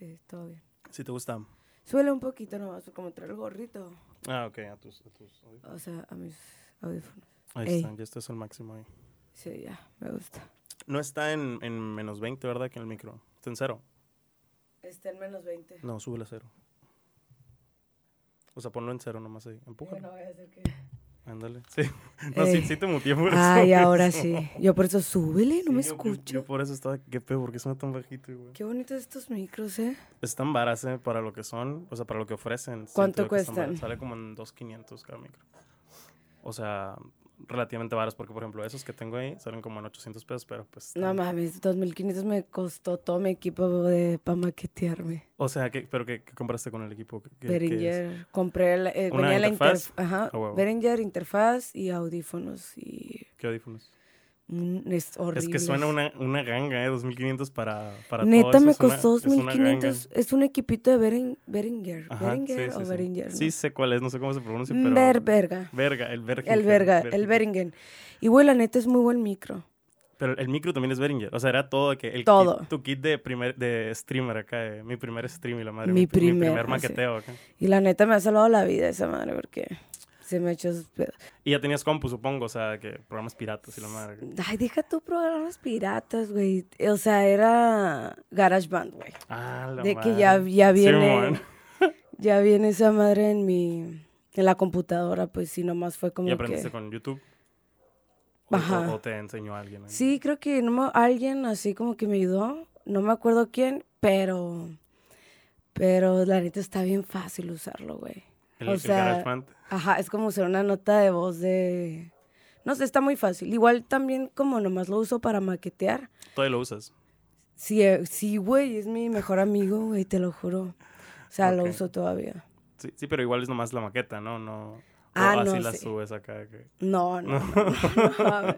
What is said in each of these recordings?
sí, todo bien. ¿Sí te gusta? Suele un poquito nomás, como traer el gorrito. Ah, ok, a tus, a tus O sea, a mis audífonos. Ahí Ey. está, ya este es el máximo ahí. Sí, ya, me gusta. No está en, en menos 20, ¿verdad? Que en el micro. Está en cero. Está en menos 20. No, súbele a cero. O sea, ponlo en cero nomás ahí. Empuja. Bueno, voy a hacer que... Ándale. Sí. No, sí, Ey. sí te muteé por eso. Ay, ahora sí. Yo por eso, súbele, no Sí, me yo- yo- escucho. Yo, por eso estaba, qué pedo, porque suena tan bajito, güey. Qué bonitos estos micros, ¿eh? Están varas, ¿eh? Para lo que son, o sea, para lo que ofrecen. ¿Cuánto cuestan? Sale como en 2.500 cada micro. O sea, relativamente varas, porque, por ejemplo, esos que tengo ahí salen como en 800 pesos, pero pues... No mames, 2500 me costó todo mi equipo de para maquetearme. O sea, ¿qué, ¿pero qué, qué compraste con el equipo? ¿Qué- compré la, eh, ¿Una venía la interfaz? interfaz, ajá. Behringer, interfaz y audífonos y ¿Qué audífonos? Mm, es horrible. Es que suena una, una ganga, ¿eh? 2.500 para, para todo Neta eso, me es costó es una ganga. 2500, es un equipito de Bering, Behringer, Ajá, Behringer sí, o sí, sí. Behringer, Sí, ¿no? sé cuál es, no sé cómo se pronuncia, pero... Ver, verga. Verga, el Verga. El verga, el Behringer. Y güey, la neta es muy buen micro. Pero el micro también es Behringer. O sea, era todo que el Todo. kit- tu kit de primer de streamer acá, eh, mi primer stream y la madre. Mi mi primer, primer así. maqueteo acá. Y la neta me ha salvado la vida esa madre porque se me ha hecho. Y ya tenías compu, supongo, o sea, que programas piratas y la madre. Ay, deja tu programas piratas, güey. O sea, era GarageBand, güey. Ah, la De que ya, ya viene, ya viene esa madre en mi, en la computadora, pues sí, nomás fue como ¿Y aprendiste que... con YouTube? O, Ajá. o- o te enseñó alguien? ahí? Sí, creo que no me- alguien así como que me ayudó. No me acuerdo quién, pero... Pero la neta está bien fácil usarlo, güey. El, o el sea, GarageBand. Ajá, es como usar una nota de voz de... No sé, está muy fácil. Igual también como nomás lo uso para maquetear. Todavía lo usas. Sí, eh, sí, güey, es mi mejor amigo, güey, te lo juro. O sea, lo uso todavía. Sí, sí, pero igual es nomás la maqueta, ¿no? no o Ah, así no, la sí. subes acá. que- No, no, no, no, a.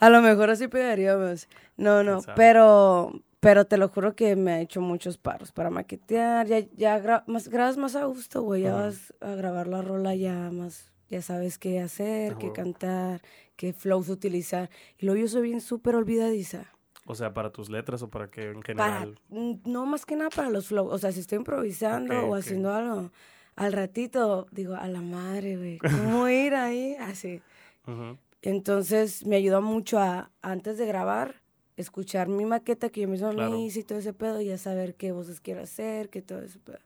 A lo mejor así pegaríamos. No, no, pero, pero te lo juro que me ha hecho muchos paros para maquetear. Ya, ya gra- más, grabas más a gusto, güey. Ya vas a grabar la rola ya más, ya sabes qué hacer, Ah, qué cantar, qué flows utilizar. Y luego yo soy bien súper olvidadiza. O sea, para tus letras o para que en general. no más que nada para los flows. O sea, si estoy improvisando o haciendo algo, al ratito digo, a la madre, güey, ¿cómo ir ahí? Así. Entonces me ayudó mucho a, antes de grabar, escuchar mi maqueta que yo misma Claro. me hice y todo ese pedo, y ya saber qué voces quiero hacer, qué todo ese pedo.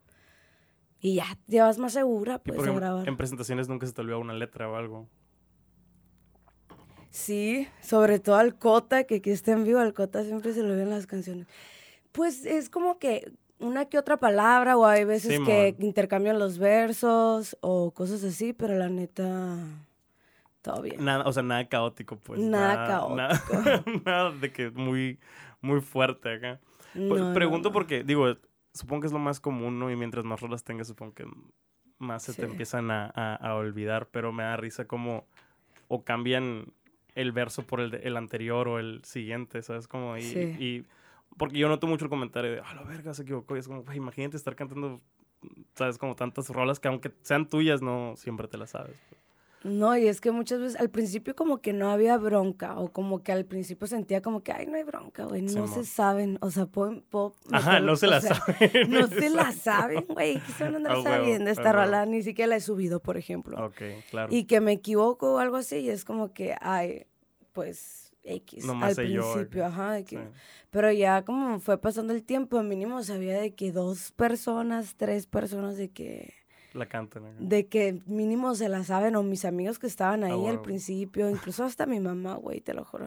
Y ya, ya vas más segura, pues, ejemplo, grabar. en presentaciones nunca se te olvida una letra o algo. Sí, sobre todo al Cota, que aquí está en vivo, al Cota siempre se le ven las canciones. Pues es como que una que otra palabra, o hay veces que intercambian los versos, o cosas así, pero la neta, todo bien. Nada, o sea, nada caótico, pues. Nada Nada, nada de que muy, muy fuerte acá. No, pregunto no. porque, digo, supongo que es lo más común, ¿no? Y mientras más rolas tengas, supongo que más se te empiezan a, a- a olvidar, pero me da risa como o cambian el verso por el, el anterior o el siguiente, ¿sabes? Como, y, Sí. y- porque yo noto mucho el comentario de, ah, la verga, se equivocó. Y es como, güey, imagínate estar cantando, ¿sabes? Como tantas rolas que aunque sean tuyas, no siempre te las sabes. pues. No, y es que muchas veces al principio como que no había bronca, o como que al principio sentía como que, ay, no hay bronca, güey, no se saben, o sea, puedo, puedo Ajá, no se la sea, saben. No se la saben, güey, que se van a andar A huevo, sabiendo esta huevo. rola, ni siquiera la he subido, por ejemplo. Ok, claro. Y que me equivoco o algo así, y es como que, ay, pues, X, Nomás al yo, principio, acá. ajá, de que- Sí. pero ya como fue pasando el tiempo, mínimo sabía de que dos personas, tres personas de que La cantan. acá. de que mínimo se la saben, o mis amigos que estaban ahí al principio, incluso hasta mi mamá, güey, te lo juro.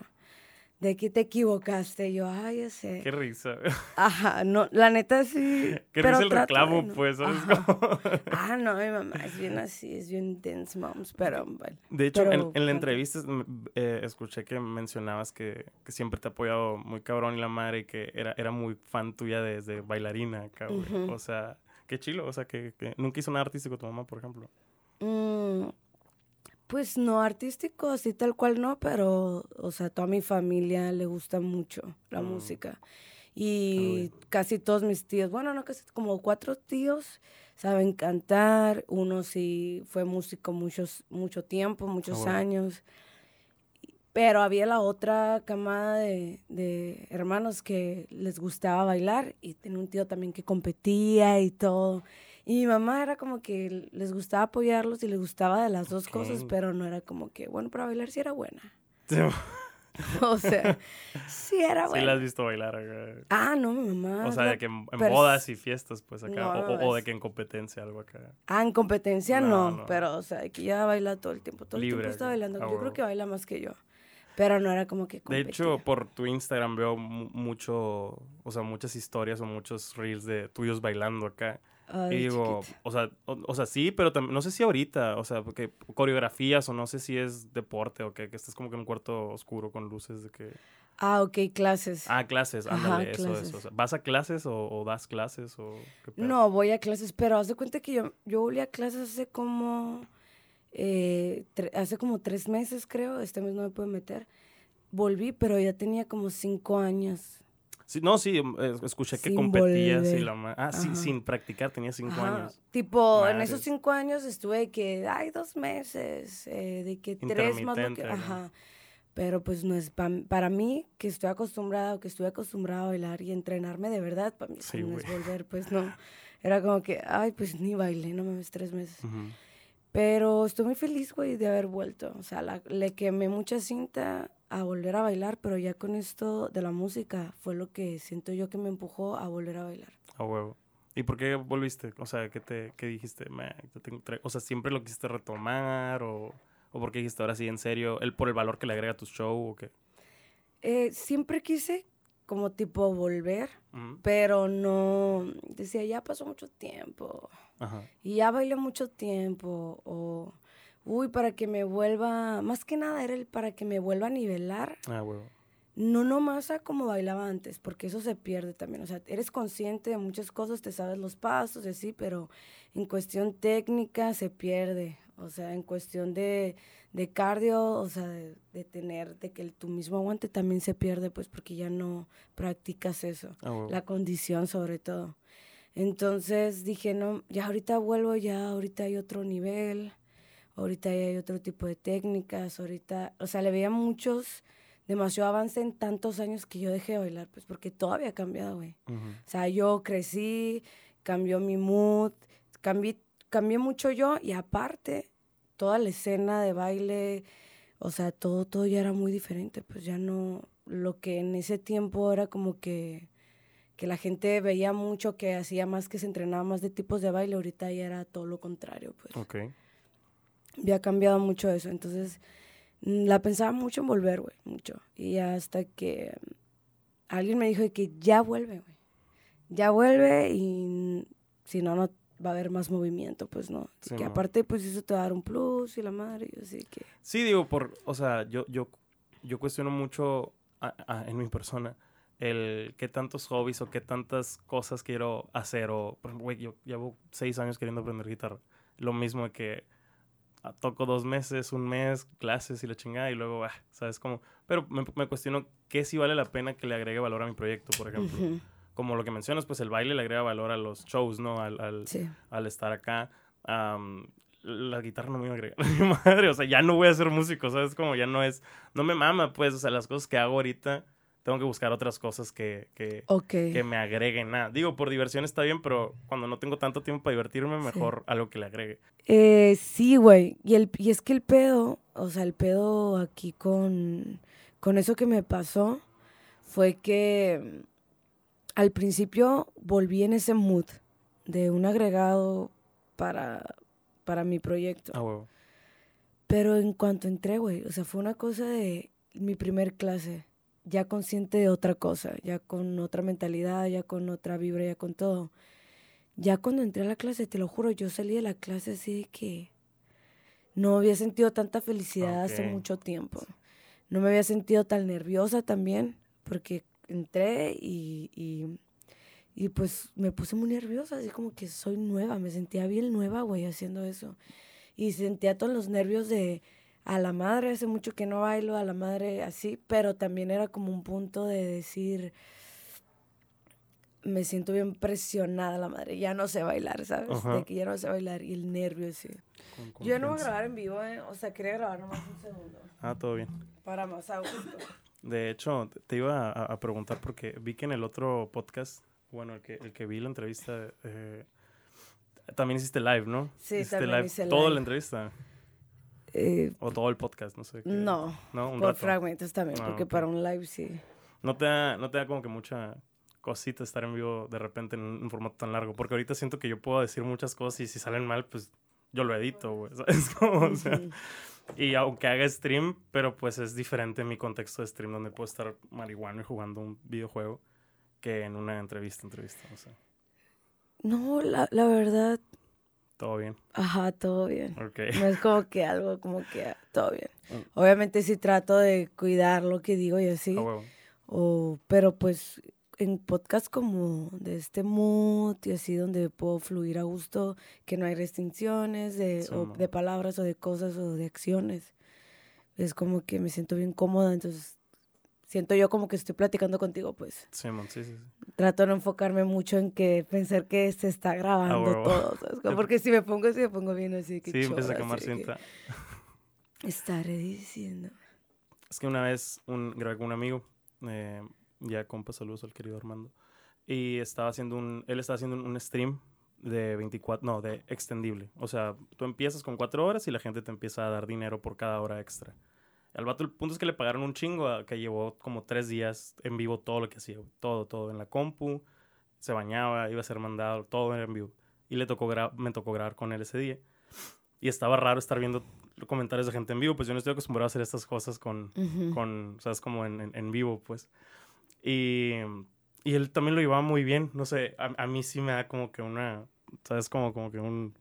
De que te equivocaste, yo, ay, ya sé. Qué risa. Ajá, no, la neta sí. Qué pero risa el trato reclamo, no. pues, ¿sabes? Como- Ah, no, mi mamá es bien así, es bien dense moms, pero bueno. De hecho, en- Pero en, la entrevista mm, eh, escuché que mencionabas que, que siempre te ha apoyado muy cabrón y la madre que era, era muy fan tuya desde bailarina. Ujú. O sea, qué chilo. O sea, que, que nunca hizo nada artístico tu mamá, por ejemplo. Mm, pues no artístico, así tal cual no, pero, o sea, toda mi familia le gusta mucho la Mm. música. Y casi todos mis tíos, bueno, no casi, como cuatro tíos saben cantar. Uno sí fue músico muchos, mucho tiempo, muchos bueno. años. Pero había la otra camada de, de hermanos que les gustaba bailar y tenía un tío también que competía y todo. Y mi mamá era como que les gustaba apoyarlos y les gustaba de las dos cosas, pero no era como que, bueno, para bailar sí era buena. Sí, o sea, sí era sí buena. la has visto bailar acá. Ah, no, mi mamá. O sea, de que en, en bodas y fiestas, pues acá. No, o, o- de que en competencia, algo acá. Ah, en competencia No, no, no. pero, o sea, que ella baila todo el tiempo. Todo el Libre tiempo está bailando. Yo creo que baila más que yo. Pero no era como que De competía. hecho, por tu Instagram veo mu- mucho, o sea, muchas historias o muchos reels de tuyos bailando acá. Ay, y digo, chiquita. o sea, o, o sea, sí, pero también, no sé si ahorita, o sea, porque coreografías o no sé si es deporte o que, que estés como que en un cuarto oscuro con luces de que... Ah, ok, clases. Ah, clases, Ajá, ándale, eso, clases. eso. o sea, ¿Vas a clases o, o das clases o qué? No, voy a clases, pero haz de cuenta que yo, yo volví a clases hace como, eh, hace como tres meses, creo. Este mes no me puedo meter. Volví, pero ya tenía como cinco años. Sí, no, sí, em, escuché que Sin competías y la Ah, sí, sin practicar, tenía cinco Ajá. años. Tipo, en esos cinco años estuve que, ay, dos meses, eh, de que tres más lo que, ajá. Pero pues no es, pa- para mí, que estoy acostumbrada, o que estuve acostumbrada a bailar y entrenarme de verdad, para mí Sí, no es volver, pues no. Era como que, ay, pues ni bailé, no mames, tres meses. Ujú. Pero estoy muy feliz, güey, de haber vuelto. O sea, la- le quemé mucha cinta a volver a bailar, pero ya con esto de la música fue lo que siento yo que me empujó a volver a bailar. A huevo. ¿Y por qué volviste? O sea, ¿qué, te, qué dijiste? O sea, ¿siempre lo quisiste retomar? ¿O, o por qué dijiste ahora sí en serio? ¿El, ¿Por el valor que le agrega a tu show o qué? Eh, siempre quise como tipo volver, pero no, decía, ya pasó mucho tiempo Ajá. y ya bailé mucho tiempo o, uy, para que me vuelva, más que nada era el para que me vuelva a nivelar, Ah, huevo. no nomás a como bailaba antes, porque eso se pierde también, o sea, eres consciente de muchas cosas, te sabes los pasos y así, pero en cuestión técnica se pierde, o sea, en cuestión de, de cardio, o sea, de, de tener, de que el, tu mismo aguante también se pierde, pues porque ya no practicas eso, Ah, la condición sobre todo. Entonces dije, no, ya ahorita vuelvo, ya ahorita hay otro nivel, ahorita ya hay otro tipo de técnicas, ahorita, o sea, le veía muchos, demasiado avance en tantos años que yo dejé de bailar, pues porque todo había cambiado, güey. Ujú. O sea, yo crecí, cambió mi mood, cambié, cambié mucho yo y aparte, toda la escena de baile, o sea, todo, todo ya era muy diferente, pues ya no, lo que en ese tiempo era como que, que la gente veía mucho que hacía más, que se entrenaba más de tipos de baile, ahorita ya era todo lo contrario, pues Ok. había cambiado mucho eso. Entonces, mm, la pensaba mucho en volver, güey, mucho. Y hasta que alguien me dijo de que ya vuelve, güey. Ya vuelve y si no, no va a haber más movimiento, pues no. Así Sí, que aparte, pues eso te va a dar un plus y la madre, y así que... Sí, digo, por, o sea, yo, yo, yo cuestiono mucho a- a- en mi persona el qué tantos hobbies o qué tantas cosas quiero hacer. O, por ejemplo, güey, yo llevo seis años queriendo aprender guitarra. Lo mismo que ah, toco dos meses, un mes, clases y la chingada, y luego, ah, ¿sabes cómo? Pero me, me cuestiono qué sí vale la pena que le agregue valor a mi proyecto, por ejemplo. Ujú, Como lo que mencionas, pues el baile le agrega valor a los shows, ¿no? Al, al, Sí. al estar acá. la guitarra no me iba a agregar. Mi madre, o sea, ya no voy a ser músico, ¿sabes? Como ya no es, no me mama, pues, o sea, las cosas que hago ahorita, tengo que buscar otras cosas que, que, que me agreguen nada. Digo, por diversión está bien, pero cuando no tengo tanto tiempo para divertirme, Sí. mejor algo que le agregue. Eh, sí, güey. Y, el, y es que el pedo, o sea, el pedo aquí con, con eso que me pasó fue que al principio volví en ese mood de un agregado para, para mi proyecto. Ah, huevo. Pero en cuanto entré, güey, o sea, fue una cosa de mi primer clase, ya consciente de otra cosa, ya con otra mentalidad, ya con otra vibra, ya con todo. Ya cuando entré a la clase, te lo juro, yo salí de la clase así de que no había sentido tanta felicidad hace mucho tiempo. No me había sentido tan nerviosa también, porque entré y, y, y pues me puse muy nerviosa, así como que soy nueva, me sentía bien nueva, güey, haciendo eso. Y sentía todos los nervios de a la madre, hace mucho que no bailo, a la madre así, pero también era como un punto de decir, me siento bien presionada la madre, ya no sé bailar, ¿sabes? Ajá. De que ya no sé bailar y el nervio, sí. Yo no voy a grabar en vivo, ¿eh? O sea, quería grabar nomás un segundo. Ah, todo bien. Para más a gusto. De hecho, te iba a, a preguntar porque vi que en el otro podcast, bueno, el que, el que vi la entrevista, eh, también hiciste live, ¿no? Sí, Hiciste también live hice toda live. la entrevista Eh, o todo el podcast, no sé. qué- no, no, un por rato. fragmentos también, Ah, porque para un live sí. No te da, no te da como que mucha cosita estar en vivo de repente en un, formato tan largo, porque ahorita siento que yo puedo decir muchas cosas y si salen mal, pues yo lo edito, güey. ¿sabes? Como, o sea. Y aunque haga stream, pero pues es diferente mi contexto de stream donde puedo estar marihuana y jugando un videojuego que en una entrevista, entrevista, o sea, No, la, la verdad, todo bien. ajá, todo bien. Ok. No es como que algo, como que ah, todo bien. Mm. Obviamente sí trato de cuidar lo que digo y así. A huevo. O, pero pues en podcast como de este mood y así donde puedo fluir a gusto, que no hay restricciones de, o de palabras o de cosas o de acciones. Es como que me siento bien cómoda, entonces siento yo como que estoy platicando contigo, pues Sí, mon, sí, sí, sí. trato de no enfocarme mucho en que pensar que se está grabando todo, ¿sabes? Porque si me pongo así, me pongo bien así que Sí, empieza a chora, quemar de que cinta. Estaré diciendo. Es que una vez un, grabé con un amigo, eh, ya compa, saludos al querido Armando, y estaba haciendo un, él estaba haciendo un, un stream de 24, no, de extendible. O sea, tú empiezas con cuatro horas y la gente te empieza a dar dinero por cada hora extra. Al vato, el punto es que le pagaron un chingo, a- que llevó como tres días en vivo todo lo que hacía, todo, todo, en la compu, se bañaba, iba a ser mandado, todo en vivo. Y le tocó me tocó grabar con él ese día. Y estaba raro estar viendo comentarios de gente en vivo, pues yo no estoy acostumbrado a hacer estas cosas con, Ujú. con, ¿sabes? Como en, en, en vivo, pues. Y, y él también lo llevaba muy bien, no sé, a, a mí sí me da como que una, ¿sabes? Como, como que un,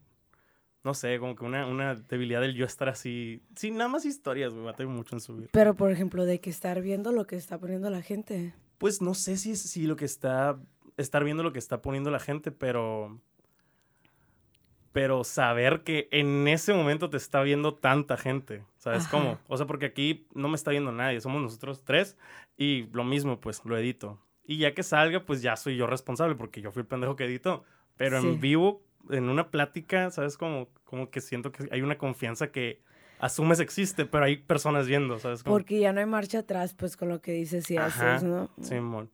no sé, como que una, una debilidad del yo estar así, sin nada más historias, me batalla mucho en subir. Pero, por ejemplo, de que estar viendo lo que está poniendo la gente. Pues no sé si, si lo que está, estar viendo lo que está poniendo la gente, pero... Pero saber que en ese momento te está viendo tanta gente, ¿sabes Ajá. cómo? O sea, porque aquí no me está viendo nadie, somos nosotros tres y lo mismo, pues lo edito. Y ya que salga, pues ya soy yo responsable porque yo fui el pendejo que editó. Pero Sí. en vivo, en una plática, ¿sabes? Como, como que siento que hay una confianza que asumes existe, pero hay personas viendo, ¿sabes? Como, Porque ya no hay marcha atrás, pues, con lo que dices y Ajá, haces, ¿no? Simón.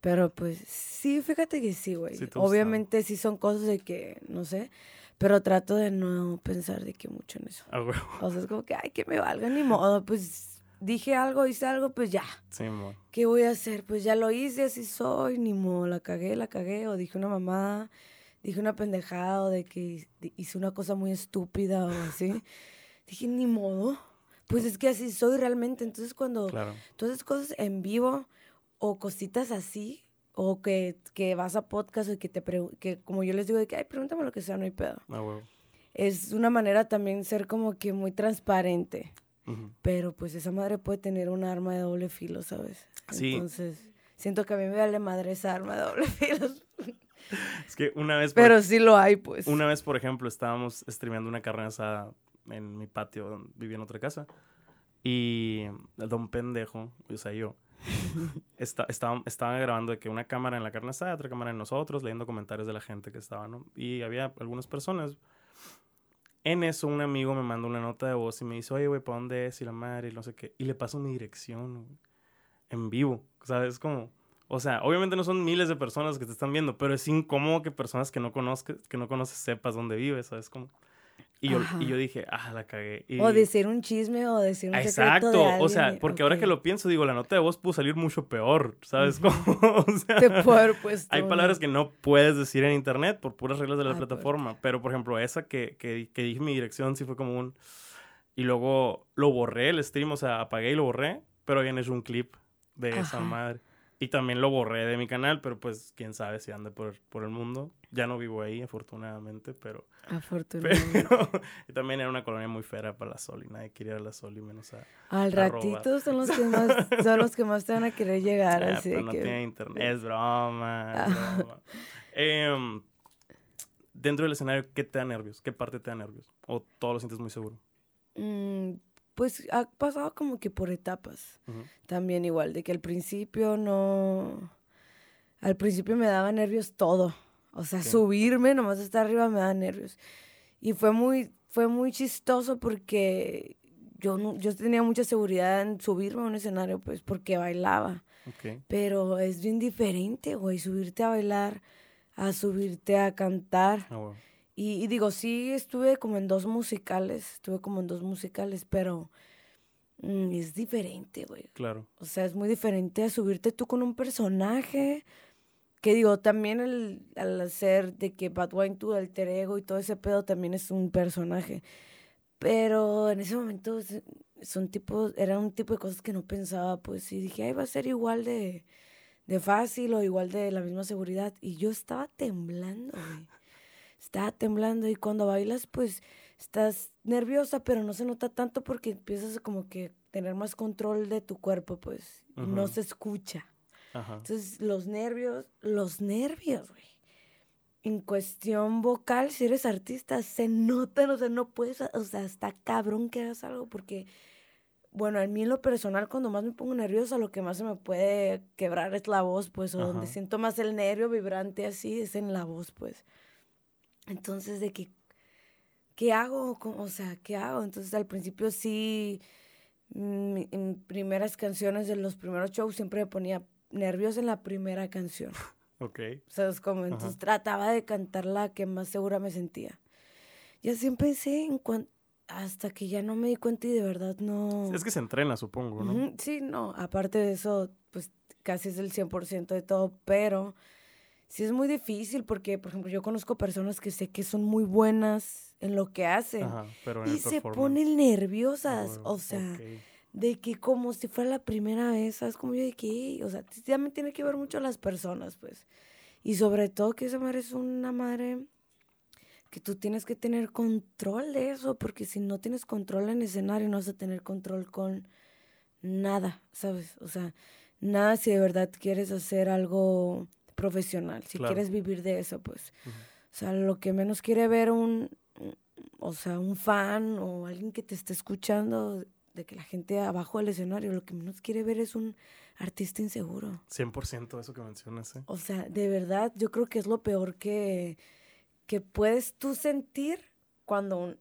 Pero, pues, sí, fíjate que sí, güey. Sí. Obviamente sí son cosas de que, no sé, pero trato de no pensar de que mucho en eso. Huevo. O sea, es como que, ay, que me valga, ni modo, pues, dije algo, hice algo, pues ya. Simón. ¿Qué voy a hacer? Pues ya lo hice, así soy, ni modo, la cagué, la cagué, o dije una mamada, dije una pendejada, o de que hice una cosa muy estúpida o así. dije, ni modo. Pues es que así soy realmente. Entonces, cuando Claro. tú haces cosas en vivo o cositas así, o que, que vas a podcast y que te que como yo les digo, de que, ay, pregúntame lo que sea, no hay pedo. Ah. Es una manera también ser como que muy transparente. Ujú. Pero pues esa madre puede tener un arma de doble filo, ¿sabes? Sí. Entonces, siento que a mí me vale madre esa arma de doble filo. Es que una vez, por, Pero sí lo hay, pues. una vez, por ejemplo, estábamos streameando una carne asada en mi patio, donde vivía en otra casa. Y el don pendejo, o sea, yo, está, estaba, estaba grabando de que una cámara en la carne asada, otra cámara en nosotros, leyendo comentarios de la gente que estaba, ¿no? Y había algunas personas. En eso, un amigo me mandó una nota de voz y me dice, oye, güey, ¿para dónde es? Y la madre, y no sé qué. Y le paso mi dirección, en vivo, ¿sabes? Como, o sea, obviamente no son miles de personas que te están viendo, pero es incómodo que personas que no conozcas, que no conoces sepas dónde vives, ¿sabes? Como... Y yo, Ajá. y yo dije, ah, la cagué. Y... O decir un chisme o decir un secreto Exacto, de alguien. o sea, porque ahora que lo pienso, digo, la nota de voz pudo salir mucho peor, ¿sabes? Como, o sea, Te puedo haber puesto hay una- palabras que no puedes decir en internet por puras reglas de la Ah, plataforma, pero por ejemplo, esa que, que, que dije mi dirección sí fue como un... Y luego lo borré el stream, o sea, apagué y lo borré, pero habían hecho un clip de esa madre. Y también lo borré de mi canal, pero pues quién sabe si ande por, por el mundo. Ya no vivo ahí, afortunadamente, pero... Afortunadamente. pero y también era una colonia muy fea para la Sol y nadie quería ir a la Sol y menos a... Al a robar. ratito son los que más, son los que más te van a querer llegar. Ah, así pero no que- tiene internet. Es broma. es Ah. broma. Em, dentro del escenario, ¿qué te da nervios? ¿Qué parte te da nervios? ¿O todo lo sientes muy seguro? Mm, pues ha pasado como que por etapas. También igual, de que al principio no... Al principio me daba nervios todo. O sea, subirme nomás hasta arriba me daba nervios. Y fue muy, fue muy chistoso porque yo, no, yo tenía mucha seguridad en subirme a un escenario, pues, porque bailaba. Pero es bien diferente, güey, subirte a bailar, a subirte a cantar. Ah, y, digo, sí, estuve como en dos musicales, estuve como en dos musicales, pero mm, es diferente, güey. Claro. O sea, es muy diferente a subirte tú con un personaje. Que digo, también el, al hacer de que Bad Wine, tu alter ego y todo ese pedo también es un personaje. Pero en ese momento son tipos, era un tipo de cosas que no pensaba, pues, y dije, ay, va a ser igual de, de fácil o igual de la misma seguridad. Y yo estaba temblando, güey. Estaba temblando y cuando bailas, pues, estás nerviosa, pero no se nota tanto porque empiezas como que tener más control de tu cuerpo, pues, no se escucha. Entonces, los nervios, los nervios, güey en cuestión vocal, si eres artista, se nota, o sea, no puedes, o sea, está cabrón que hagas algo porque, bueno, a mí en lo personal, cuando más me pongo nerviosa, lo que más se me puede quebrar es la voz, pues, o donde siento más el nervio vibrante así, es en la voz, pues. Entonces, de que, ¿qué hago? O sea, ¿qué hago? Entonces, al principio sí, en primeras canciones de los primeros shows siempre me ponía nervios en la primera canción. Ok. ¿Sabes cómo? Entonces trataba de cantar la que más segura me sentía. Y así empecé en hasta que ya no me di cuenta y de verdad no... Es que se entrena, supongo, ¿no? Sí, no. Aparte de eso, pues casi es el 100% de todo, pero sí es muy difícil porque, por ejemplo, yo conozco personas que sé que son muy buenas en lo que hacen y se ponen nerviosas, o sea de que como si fuera la primera vez, ¿sabes? Como yo de que, o sea, también tiene que ver mucho las personas, pues. Y sobre todo que esa madre es una madre que tú tienes que tener control de eso, porque si no tienes control en escenario, no vas a tener control con nada, ¿sabes? O sea, nada si de verdad quieres hacer algo profesional, si quieres vivir de eso, pues. O sea, lo que menos quiere ver un, o sea, un fan o alguien que te esté escuchando de que la gente abajo del escenario lo que menos quiere ver es un artista inseguro. 100% eso que mencionas. ¿eh? O sea, de verdad, yo creo que es lo peor que, que puedes tú sentir cuando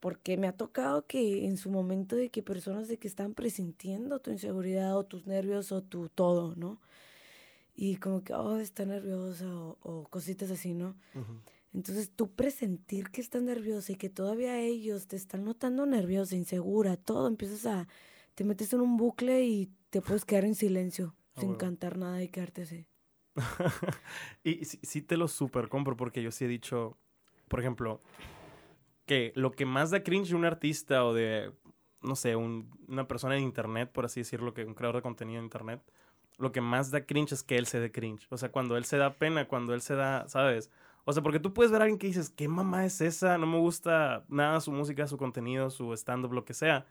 porque me ha tocado que en su momento de que personas de que están presintiendo tu inseguridad o tus nervios o tu todo, ¿no? Y como que, oh, está nerviosa o, cositas así, ¿no? Entonces tú presentir que estás nerviosa y que todavía ellos te están notando nerviosa, insegura, todo, empiezas a, te metes en un bucle y te puedes quedar en silencio, ah, sin cantar nada y quedarte así. y sí, te lo super compro porque yo sí he dicho, por ejemplo, que lo que más da cringe de un artista o de, no sé, una persona de internet, por así decirlo, que un creador de contenido en internet, lo que más da cringe es que él se dé cringe. O sea, cuando él se da pena, cuando él se da, ¿sabes? O sea, porque tú puedes ver a alguien que dices, ¿qué mamá es esa? No me gusta nada su música, su contenido, su stand-up, lo que sea.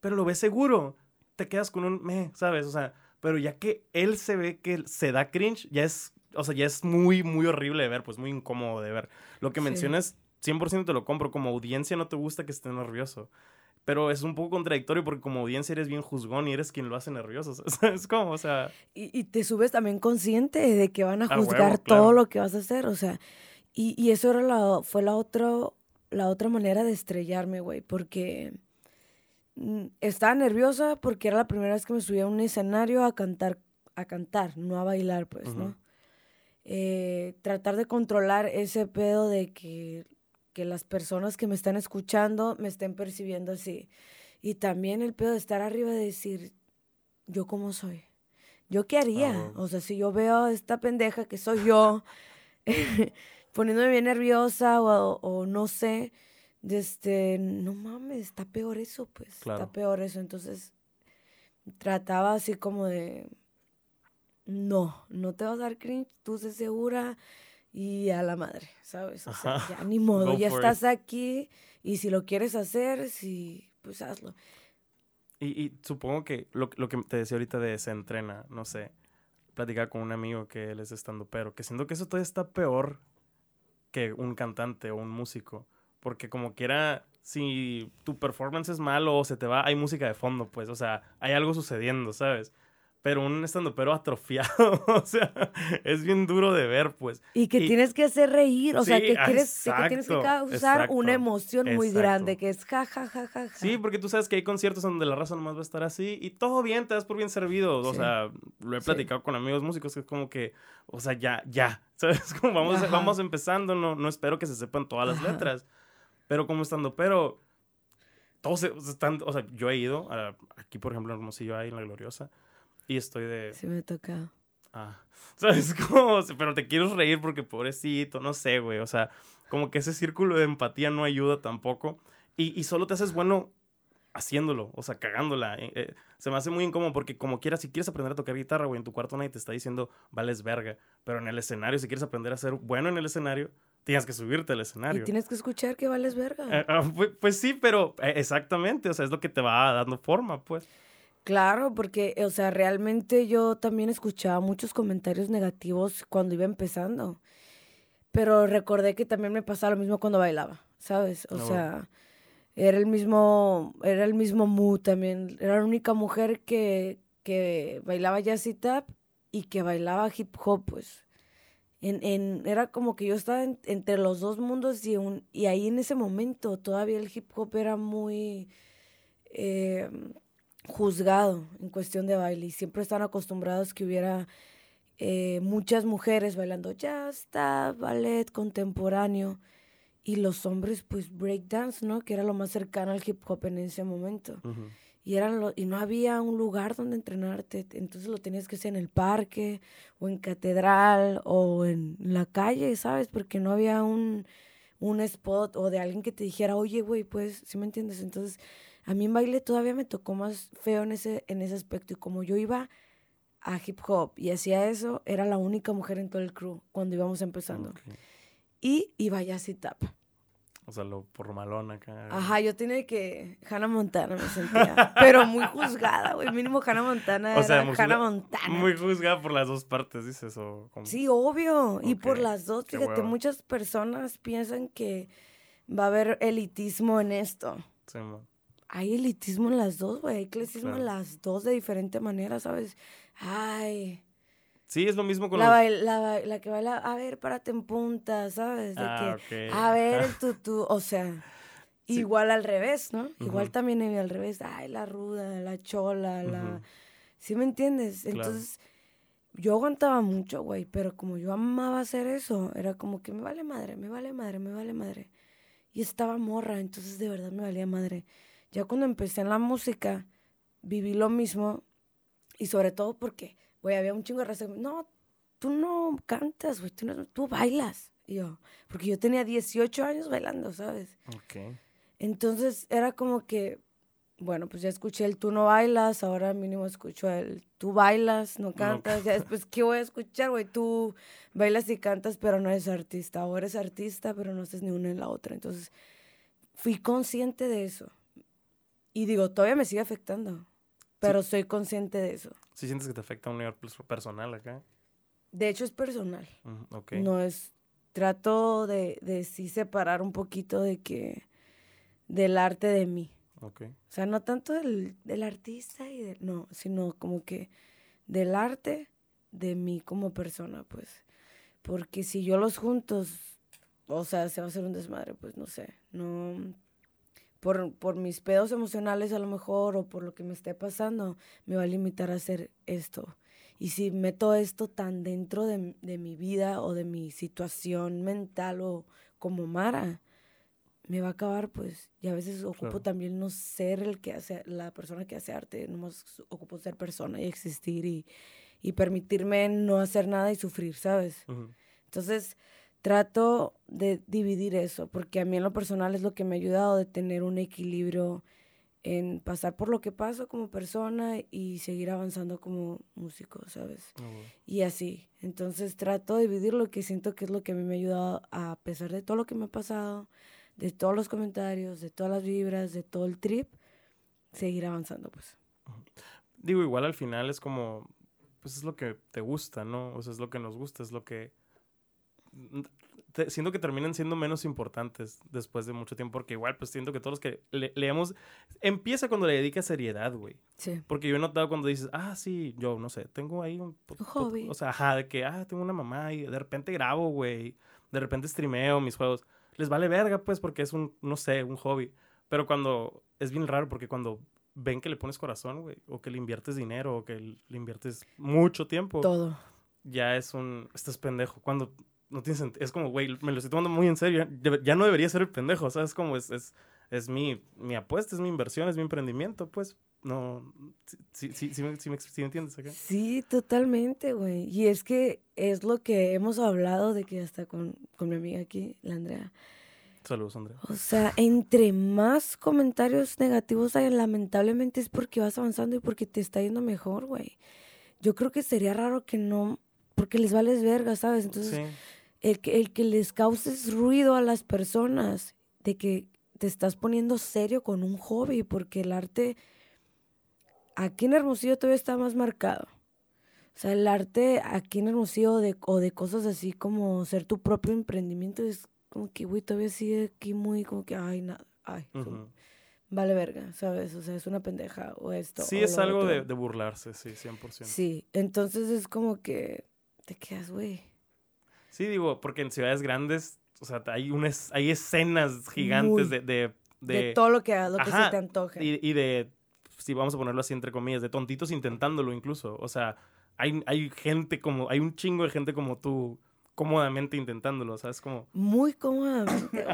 Pero lo ves seguro. Te quedas con un me, ¿sabes? O sea, pero ya que él se ve que se da cringe, ya es, o sea, ya es muy, muy horrible de ver, pues muy incómodo de ver. Lo que mencionas, 100% te lo compro. Como audiencia no te gusta que esté nervioso. Pero es un poco contradictorio porque como audiencia eres bien juzgón y eres quien lo hace nervioso. es como, o sea... Y, te subes también consciente de que van a juzgar todo lo que vas a hacer, o sea... Y, y eso era la, fue la, otra la otra manera de estrellarme, güey, porque mm, estaba nerviosa porque era la primera vez que me subía a un escenario a cantar, a cantar, no a bailar, pues, ¿no? Eh, tratar de controlar ese pedo de que que las personas que me están escuchando me estén percibiendo así. Y también el pedo de estar arriba de decir, ¿yo cómo soy? ¿Yo qué haría? Ah, o sea, si yo veo a esta pendeja que soy yo, poniéndome bien nerviosa o, o, no sé, este, no mames, está peor eso, pues, está peor eso. Entonces, trataba así como de, no, no te vas a dar cringe, tú sé segura, y a la madre, ¿sabes? O sea, ya ni modo, ya estás aquí y si lo quieres hacer, sí, pues hazlo. Y, supongo que lo, lo, que te decía ahorita de se entrena, no sé, platicar con un amigo que él es estando pero, que siento que eso todavía está peor que un cantante o un músico, porque como quiera, si tu performance es malo o se te va, hay música de fondo, pues, o sea, hay algo sucediendo, ¿sabes? Pero un estando pero atrofiado, o sea, es bien duro de ver, pues. Y que tienes que hacer reír, o sea, que, quieres, que tienes que causar una emoción muy grande, que es ja, ja, ja, ja, Sí, porque tú sabes que hay conciertos donde la raza nomás va a estar así y todo bien, te das por bien servido, o sea, lo he platicado con amigos músicos que es como que, o sea, ya, ya, ¿sabes? Como vamos, vamos empezando, no, no espero que se sepan todas las letras, pero como estando, pero todos están, o sea, yo he ido, aquí por ejemplo en Hermosillo hay en La Gloriosa, y estoy de... Sí me toca. Ah, ¿sabes cómo? Pero te quiero reír porque pobrecito, no sé, güey, o sea, como que ese círculo de empatía no ayuda tampoco, y, y solo te haces bueno haciéndolo, o sea, cagándola. Eh, eh, se me hace muy incómodo porque como quieras, si quieres aprender a tocar guitarra, güey, en tu cuarto nadie te está diciendo, vales verga, pero en el escenario, si quieres aprender a ser bueno en el escenario, tienes que subirte al escenario. Y tienes que escuchar que vales verga. Eh, ah, pues, pues, sí, pero exactamente, o sea, es lo que te va dando forma, pues. Claro, porque, o sea, realmente yo también escuchaba muchos comentarios negativos cuando iba empezando. Pero recordé que también me pasaba lo mismo cuando bailaba, ¿sabes? O sea, era el mismo, era el mismo mood también. Era la única mujer que, que bailaba jazz y tap y que bailaba hip hop, pues. En, en, era como que yo estaba entre los dos mundos y, un, y ahí en ese momento todavía el hip hop era muy eh, juzgado en cuestión de baile y siempre están acostumbrados que hubiera eh, muchas mujeres bailando jazz, tap, ballet contemporáneo y los hombres pues breakdance, ¿no? Que era lo más cercano al hip hop en ese momento. Y, eran lo, y no había un lugar donde entrenarte, entonces lo tenías que hacer en el parque o en catedral o en la calle, ¿sabes? Porque no había un, un spot o de alguien que te dijera, oye, güey, pues, ¿sí me entiendes? Entonces, a mí en baile todavía me tocó más feo en ese, en ese aspecto y como yo iba a hip hop y hacía eso, era la única mujer en todo el crew cuando íbamos empezando y iba ya así tap. O sea, lo por malón acá. Ajá, yo tenía que. Hannah Montana me sentía. pero muy juzgada, güey. Mínimo Hannah Montana o sea, Hannah Montana. Muy juzgada por las dos partes, dices. O Sí, obvio. Y por las dos, fíjate, muchas personas piensan que va a haber elitismo en esto. Sí, man. Hay elitismo en las dos, güey. Hay clasismo en las dos de diferente manera, ¿sabes? Ay Sí, es lo mismo con la, la, la, que baila, a ver, párate en punta, ¿sabes? De ah, que, a ver, tú, tú, o sea, igual al revés, ¿no? Igual también al revés, ay, la ruda, la chola, la... ¿Sí me entiendes? Entonces, yo aguantaba mucho, güey, pero como yo amaba hacer eso, era como que me vale madre, me vale madre, me vale madre. Y estaba morra, entonces de verdad me valía madre. Ya cuando empecé en la música, viví lo mismo, y sobre todo porque güey, había un chingo de raza. No, tú no cantas, güey, tú, tú bailas. Y yo, porque yo tenía 18 años bailando, ¿sabes? Ok. Entonces era como que, bueno, pues ya escuché el tú no bailas, ahora mínimo escucho el tú bailas, no cantas. Ya después, ¿qué voy a escuchar, güey? Tú bailas y cantas, pero no eres artista. O eres artista, pero no estás ni una en la otra. Entonces, fui consciente de eso. Y digo, todavía me sigue afectando. Pero soy consciente de eso. ¿Sí sientes que te afecta a un nivel personal acá? De hecho, es personal. No es. Trato de, de sí separar un poquito de que. del arte de mí. Okay. O sea, no tanto del, del artista y del. No, sino como que del arte de mí como persona, pues. Porque si yo los juntos, o sea, se va a hacer un desmadre, pues no sé. No por, por mis pedos emocionales a lo mejor o por lo que me esté pasando, me va a limitar a hacer esto. Y si meto esto tan dentro de, de mi vida o de mi situación mental o como Mara, me va a acabar, pues. Y a veces ocupo también no ser el que hace, la persona que hace arte, nomás ocupo ser persona y existir y, y permitirme no hacer nada y sufrir, ¿sabes? Entonces, trato de dividir eso, porque a mí en lo personal es lo que me ha ayudado de tener un equilibrio en pasar por lo que paso como persona y seguir avanzando como músico, ¿sabes? Ah, y así. Entonces trato de dividir lo que siento que es lo que a mí me ha ayudado a pesar de todo lo que me ha pasado, de todos los comentarios, de todas las vibras, de todo el trip, seguir avanzando, pues. Digo, igual al final es como, pues es lo que te gusta, ¿no? O sea, es lo que nos gusta, es lo que siento que terminan siendo menos importantes después de mucho tiempo, porque igual, pues siento que todos los que leemos, empieza cuando le dedicas seriedad, güey. Sí. Porque yo he notado cuando dices, ah, sí, yo no sé, tengo ahí un, un hobby. O sea, ajá, de que, ah, tengo una mamá y de repente grabo, güey. De repente streameo mis juegos. Les vale verga, pues, porque es un, no sé, un hobby. Pero cuando, es bien raro porque cuando ven que le pones corazón, güey, o que le inviertes dinero, o que le inviertes mucho tiempo. Todo. Ya es un, estás pendejo. Cuando no tiene sentido. Es como, güey, me lo estoy tomando muy en serio. Ya no debería ser el pendejo, ¿sabes? Es como, es, es, es mi, mi apuesta, es mi inversión, es mi emprendimiento, pues. No, sí, sí, sí, me, sí me entiendes acá. Sí, totalmente, güey. Y es que es lo que hemos hablado de que hasta con, con mi amiga aquí, la Andrea. Saludos, Andrea. O sea, entre más comentarios negativos hay, lamentablemente es porque vas avanzando y porque te está yendo mejor, güey. Yo creo que sería raro que no, porque les vales verga, ¿sabes? Entonces, sí el que, el que les causes ruido a las personas, de que te estás poniendo serio con un hobby, porque el arte aquí en Hermosillo todavía está más marcado. O sea, el arte aquí en Hermosillo de, o de cosas así como ser tu propio emprendimiento es como que, güey, todavía sigue aquí muy como que, ay, nada, ay, vale verga, ¿sabes? O sea, es una pendeja o esto. Sí, es algo de, de, burlarse, sí, 100%. Sí, entonces es como que te quedas, güey. Sí, digo, porque en ciudades grandes, o sea, hay, unas, hay escenas gigantes de, de, de, todo lo que, lo que se te antoje. Y, y de, si vamos a ponerlo así entre comillas, de tontitos intentándolo incluso. O sea, hay, hay gente como, hay un chingo de gente como tú cómodamente intentándolo, ¿sabes? Como... Muy cómodamente,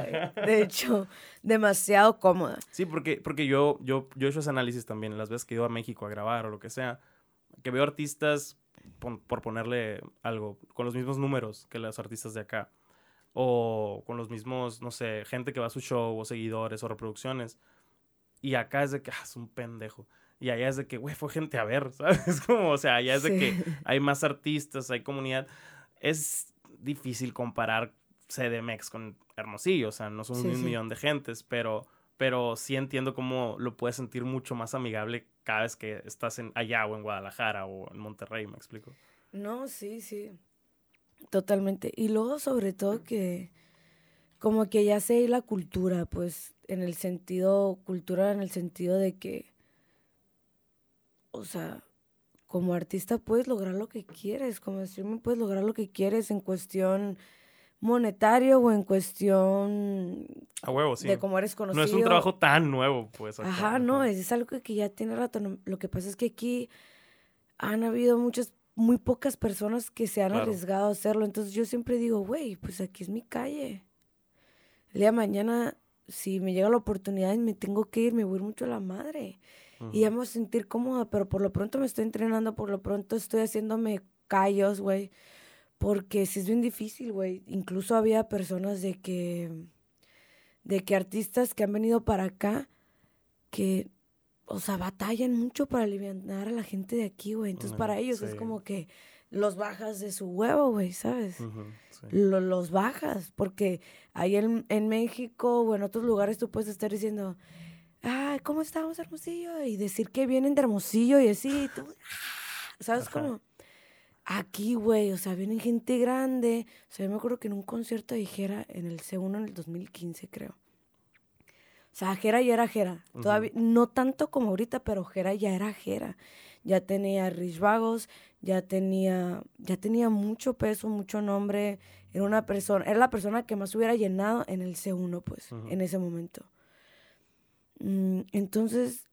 De hecho, demasiado cómoda. Sí, porque, porque yo, yo, yo he hecho ese análisis también, las veces que he ido a México a grabar o lo que sea, que veo artistas por ponerle algo, con los mismos números que los artistas de acá. O con los mismos, no sé, gente que va a su show, o seguidores, o reproducciones. Y acá es de que, ah, es un pendejo. Y allá es de que, güey, fue gente a ver, ¿sabes? Como, o sea, allá es de que hay más artistas, hay comunidad. Es difícil comparar CDMX con Hermosillo, o sea, no son un millón de gentes, pero, pero sí entiendo cómo lo puedes sentir mucho más amigable cada vez que estás en allá o en Guadalajara o en Monterrey, ¿me explico? No, sí, sí. Totalmente. Y luego, sobre todo, que como que ya sé la cultura, pues, en el sentido, cultura en el sentido de que, o sea, como artista puedes lograr lo que quieres, como streamer puedes lograr lo que quieres en cuestión monetario o en cuestión a huevo, sí. de cómo eres conocido. No es un trabajo tan nuevo, pues. Ajá, no, es, algo que, ya tiene rato. lo que pasa es que aquí han habido muchas, muy pocas personas que se han arriesgado a hacerlo. Entonces yo siempre digo, güey, pues aquí es mi calle. El día de mañana, si me llega la oportunidad y me tengo que ir, me voy mucho a la madre. Y ya me voy a sentir cómoda, pero por lo pronto me estoy entrenando, por lo pronto estoy haciéndome callos, güey porque sí es bien difícil, güey. Incluso había personas de que, de que artistas que han venido para acá, que, o sea, batallan mucho para aliviar a la gente de aquí, güey. Entonces para ellos es como que los bajas de su huevo, güey, ¿sabes? los bajas, porque ahí en, en, México o en otros lugares tú puedes estar diciendo, ay, ¿cómo estamos, Hermosillo? Y decir que vienen de Hermosillo y así, tú, ¿sabes cómo? Aquí, güey, o sea, vienen gente grande. O sea, yo me acuerdo que en un concierto de Jera, en el C1 en el 2015, creo. O sea, Jera ya era Jera. Todavía, no tanto como ahorita, pero Jera ya era Jera. Ya tenía Rich Vagos, ya tenía, ya tenía mucho peso, mucho nombre. Era una persona, era la persona que más hubiera llenado en el C1, pues, en ese momento. Mm, entonces,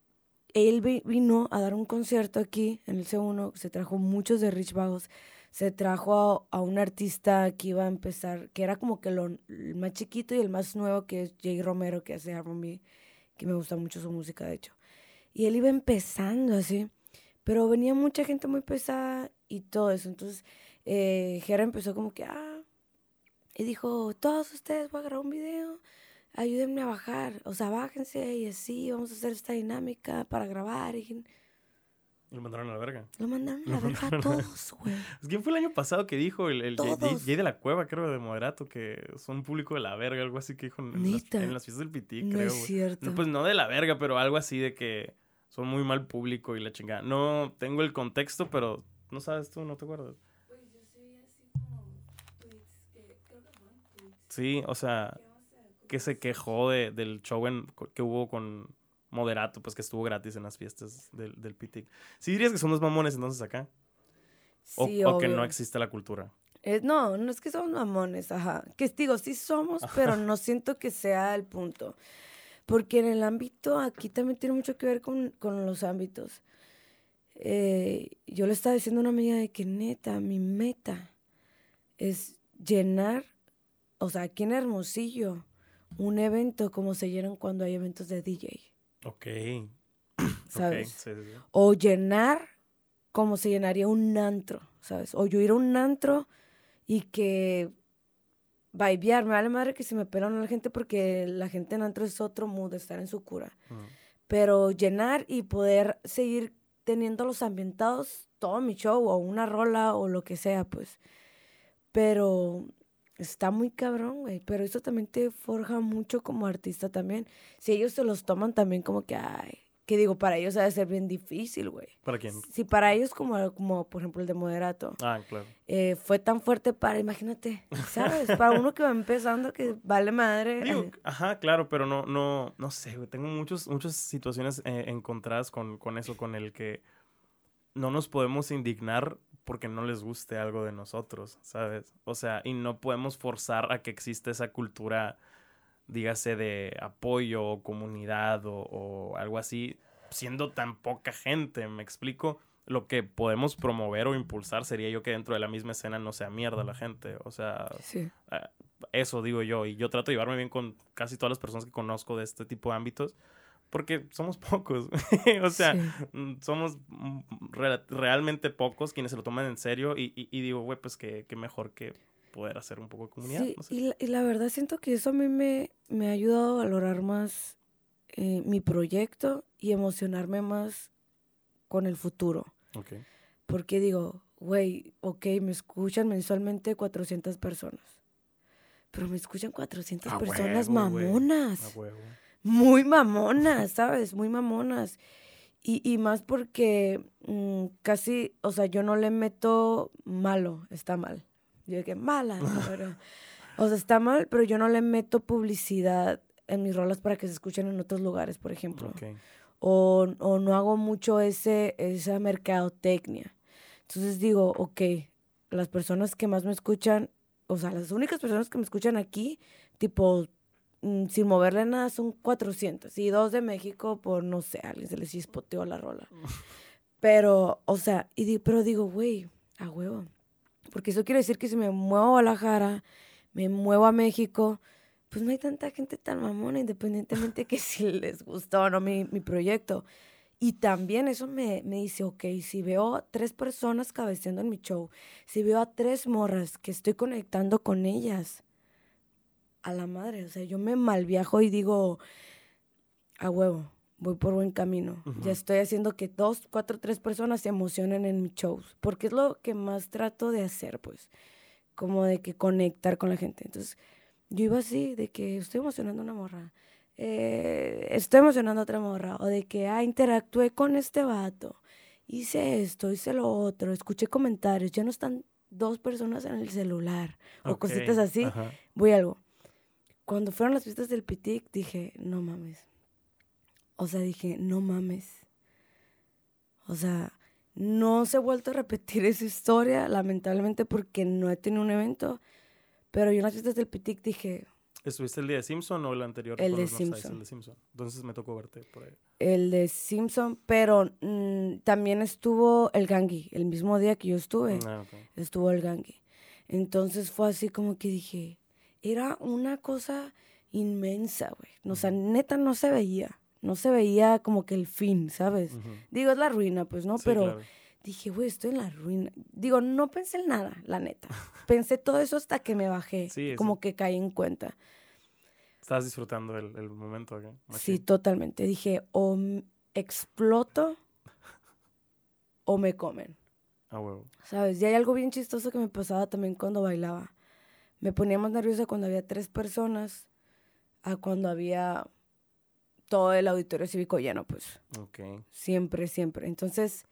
él vino a dar un concierto aquí en el C1, se trajo muchos de Rich Vagos, se trajo a, un artista que iba a empezar, que era como que el más chiquito y el más nuevo, que es Jay Romero, que hace R&B, que me gusta mucho su música, de hecho. Y él iba empezando así, pero venía mucha gente muy pesada y todo eso. Entonces, eh, empezó como que, ah, y dijo, todos ustedes voy a grabar un video ayúdenme a bajar, o sea, bájense y así, vamos a hacer esta dinámica para grabar. Y... Lo mandaron a la verga. Lo mandaron a la verga a todos, güey. ¿Quién fue el año pasado que dijo el, el Jay, de la Cueva, creo, de Moderato, que son público de la verga, algo así que dijo en, las, en las, fiestas del Pití, no creo. Es cierto. pues no de la verga, pero algo así de que son muy mal público y la chingada. No tengo el contexto, pero no sabes tú, no te acuerdas. Pues yo así como tweets que creo que fueron tweets Sí, o sea, que se quejó de, del show en, que hubo con Moderato, pues que estuvo gratis en las fiestas del, del PITIC. ¿Sí dirías que son los mamones entonces acá? O, Sí, o que no existe la cultura. Es- no, no es que somos mamones, ajá. Que digo, sí somos, pero no siento que sea el punto. Porque en el ámbito, aquí también tiene mucho que ver con, con los ámbitos. Eh, yo le estaba diciendo a una amiga de que neta, mi meta es llenar, o sea, aquí en Hermosillo, un evento como se llenan cuando hay eventos de DJ, Ok. ¿sabes? Sí, sí, o llenar como se llenaría un antro, ¿sabes? O yo ir a un antro y que vibear, me vale madre que se me pelan a la gente porque la gente en antro es otro mood, estar en su cura. Mm. Pero llenar y poder seguir teniéndolos ambientados todo mi show o una rola o lo que sea, pues. Pero está muy cabrón, güey. Pero eso también te forja mucho como artista también. Si ellos se los toman también como que, ay, que digo, para ellos ha de ser bien difícil, güey. ¿Para quién? Si para ellos como, como por ejemplo el de Moderato, Ah, claro. eh, fue tan fuerte para, imagínate, ¿sabes? para uno que va empezando que vale madre. Digo, eh, ajá, claro, pero no, no, no sé, güey. Tengo muchos, muchas situaciones eh, encontradas con, con eso, con el que no nos podemos indignar porque no les guste algo de nosotros, ¿sabes? O sea, y no podemos forzar a que exista esa cultura, dígase, de apoyo o comunidad o, o algo así, siendo tan poca gente, ¿me explico? Lo que podemos promover o impulsar sería yo que dentro de la misma escena no sea mierda la gente, o sea, sí. Ah, eso digo yo, y yo trato de llevarme bien con casi todas las personas que conozco de este tipo de ámbitos, porque somos pocos, o sea, Sí. mm, somos mm, re- realmente pocos quienes se lo toman en serio, y, y- y digo, güey, pues que, que mejor que poder hacer un poco de comunidad. Sí, no sé. y, la, y la verdad siento que eso a mí me, me ha ayudado a valorar más eh, mi proyecto y emocionarme más con el futuro. Ok. Porque digo, güey, ok, me escuchan mensualmente 400 personas. Pero me escuchan 400 A personas huevo, mamonas. Huevo. Muy mamonas, ¿sabes? Muy mamonas. Y, y más porque mm, casi, o sea, yo no le meto malo, está mal. Yo que mala, ¿no? pero, o sea, está mal, pero yo no le meto publicidad en mis rolas para que se escuchen en otros lugares, por ejemplo. Ok. O, o no hago mucho ese, esa mercadotecnia. Entonces digo, ok, las personas que más me escuchan, o sea, las únicas personas que me escuchan aquí, tipo, sin moverle nada, son 400. Y dos de México, por, no sé, a alguien se les chispoteó la rola. Pero, o sea, y di- pero digo, güey, a huevo. Porque eso quiere decir que si me muevo a Guadalajara, me muevo a México, pues no hay tanta gente tan mamona, independientemente que si les gustó o no mi, mi proyecto. Y también eso me, me dice, ok, si veo a tres personas cabeceando en mi show, si veo a tres morras que estoy conectando con ellas, a la madre, o sea, yo me malviajo y digo, a huevo, voy por buen camino. Ya estoy haciendo que dos, cuatro, tres personas se emocionen en mis shows, porque es lo que más trato de hacer, pues, como de que conectar con la gente. Entonces, yo iba así, de que estoy emocionando a una morra, eh, estoy emocionando a otra morra, o de que, ah, interactué con este vato, hice esto, hice lo otro, escuché comentarios, ya no están dos personas en el celular, o Ok, cositas así, ajá. voy a algo. Cuando fueron las fiestas del Pitic, dije, no mames. O sea, dije, no mames. O sea, no se ha vuelto a repetir esa historia, lamentablemente, porque no he tenido un evento. Pero yo en las fiestas del Pitic dije, ¿Estuviste el día de Simpson o el anterior? El de? Simpson. El de Simpson. Entonces me tocó verte por ahí. el de Simpson, pero mm, también estuvo el Gangi. El mismo día que yo estuve, Ah, ok. estuvo el Gangi. Entonces fue así como que dije, era una cosa inmensa, güey. O sea, neta no se veía. No se veía como que el fin, ¿sabes? Digo, es la ruina, pues, ¿no? Sí, Pero claro. dije, güey, estoy en la ruina. Digo, no pensé en nada, la neta. Pensé todo eso hasta que me bajé. Sí, eso. como que caí en cuenta. Estabas disfrutando el, el momento acá. Sí, totalmente. Dije, o exploto o me comen. A huevo. ¿Sabes? Y hay algo bien chistoso que me pasaba también cuando bailaba. Me ponía más nerviosa cuando había tres personas a cuando había todo el auditorio cívico lleno, pues. Ok. Siempre, siempre. Entonces,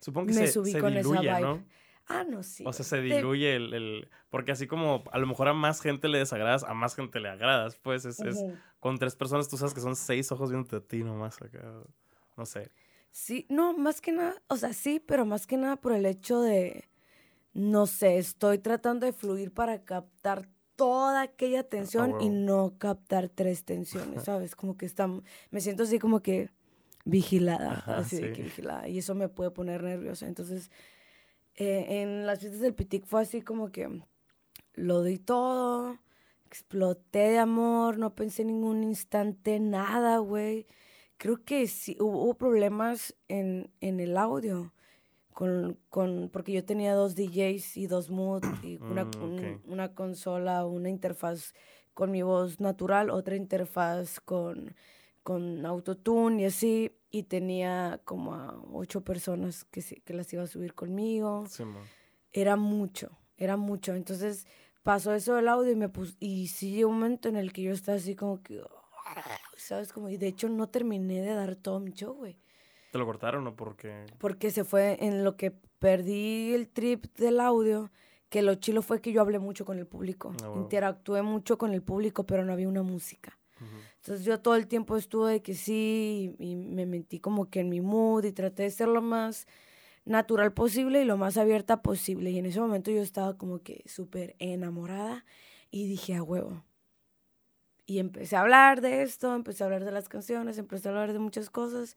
Supongo que Me se, subí se con esa diluye, vibe. ¿no? Ah, no, sí. O sea, se diluye el, el- Porque así como a lo mejor a más gente le desagradas, a más gente le agradas. Pues es, con tres personas tú sabes que son seis ojos viéndote a ti nomás acá. No sé. Sí, no, más que nada, o sea, sí, pero más que nada por el hecho de, no sé, estoy tratando de fluir para captar toda aquella tensión y no captar tres tensiones, ¿sabes? Como que está, me siento así como que vigilada, Ajá, así de que vigilada, y eso me puede poner nerviosa. Entonces, eh, en las fiestas del Pitic fue así como que lo di todo, exploté de amor, no pensé en ningún instante nada, güey. Creo que sí, hubo, hubo problemas en, en el audio, con, con, porque yo tenía dos DJs y dos mood, y una, Mm, un- una consola, una interfaz con mi voz natural, otra interfaz con, con autotune y así, y tenía como a ocho personas que, que las iba a subir conmigo Sí, era mucho, era mucho. Entonces pasó eso del audio y me puse, y sí un momento en el que yo estaba así como que, ¿sabes? Como, y de hecho no terminé de dar todo mi show, güey. ¿Te lo cortaron o porque Porque se fue en lo que perdí el trip del audio, que lo chilo fue que yo hablé mucho con el público, huevo. interactué mucho con el público, pero no había una música. Ujú. Entonces yo todo el tiempo estuve de que sí y, y me metí como que en mi mood y traté de ser lo más natural posible y lo más abierta posible. Y en ese momento yo estaba como que súper enamorada y dije a huevo. Y empecé a hablar de esto, empecé a hablar de las canciones, empecé a hablar de muchas cosas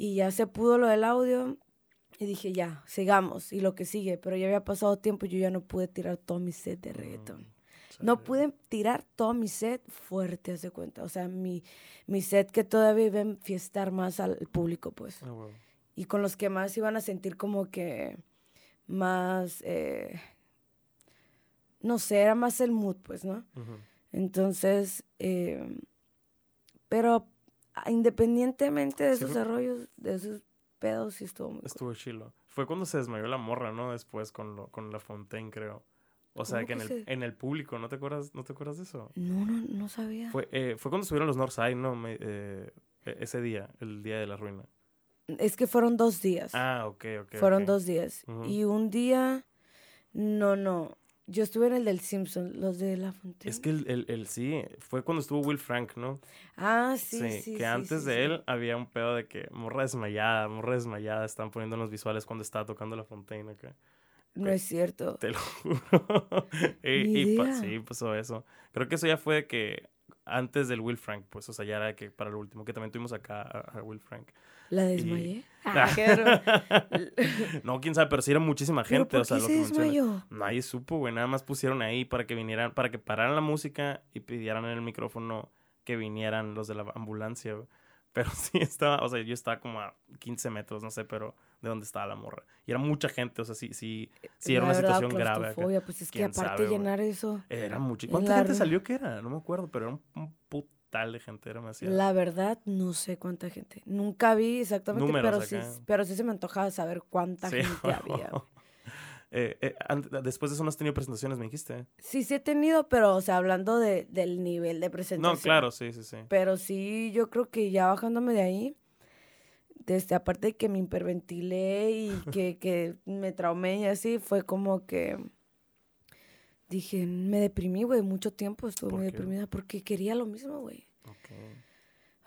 y ya se pudo lo del audio y dije ya, sigamos y lo que sigue. Pero ya había pasado tiempo y yo ya no pude tirar todo mi set de reggaetón. No Chale. pude tirar todo mi set fuerte, haz de cuenta. O sea, mi, mi set que todavía iba a enfiestar más al público, pues. Ah. Y con los que más iban a sentir como que más, eh, no sé, era más el mood, pues, ¿no? Entonces, eh, pero independientemente de Sí, esos fue- arroyos, de esos pedos, sí estuvo muy cool. Estuvo chilo. Fue cuando se desmayó la morra, ¿no? Después con, lo, con la Fontaine, creo. O sea, ¿Cómo que en el, se- en el público, ¿no te acuerdas, ¿no te acuerdas de eso? No, no, no sabía. Fue, eh, fue cuando subieron los Northside, ¿no? Me- eh, e- ese día, el día de la ruina. Es que fueron dos días. Ah, ok, ok. Fueron dos días. Y un día, no, no. Yo estuve en el del Simpson, los de La Fontaine. Es que el, el, el sí, fue cuando estuvo Will Frank, ¿no? Ah, sí, sí. sí, que antes sí, de él había un pedo de que morra desmayada, morra desmayada, están poniendo en los visuales cuando estaba tocando la Fontaine acá. No es cierto. Te lo juro. y, pa- sí, pasó eso. Creo que eso ya fue de que antes del Will Frank, pues, o sea, ya era que para el último, que también tuvimos acá a, a Will Frank. ¿La desmayé? Ah, qué raro. no, quién sabe, pero sí era muchísima ¿Pero gente, por o sea, qué lo se que menciona. desmayó? Nadie supo, güey, nada más pusieron ahí para que vinieran, para que pararan la música y pidieran en el micrófono que vinieran los de la ambulancia, güey. Pero sí estaba, o sea, yo estaba como a 15 metros, no sé, pero de dónde estaba la morra. Y era mucha gente, o sea, sí, sí, sí era La una verdad, situación grave. acá. Pues es que ¿Quién aparte sabe, llenar eso, Era mucho. ¿Cuánta la gente salió que era? No me acuerdo, pero era un, un putal de gente, era demasiado. la verdad, no sé cuánta gente. Nunca vi exactamente, Números pero sí, acá. pero sí se me antojaba saber cuánta Sí. gente había. Eh, eh, después de eso no has tenido presentaciones, me dijiste. Sí, sí he tenido, pero, o sea, hablando de, del nivel de presentación. No, claro, sí, sí, sí. Pero sí, yo creo que ya bajándome de ahí, desde aparte de que me hiperventilé y que, que me traumé y así, fue como que dije, me deprimí, güey, mucho tiempo estuve ¿Por muy qué? deprimida porque quería lo mismo, güey.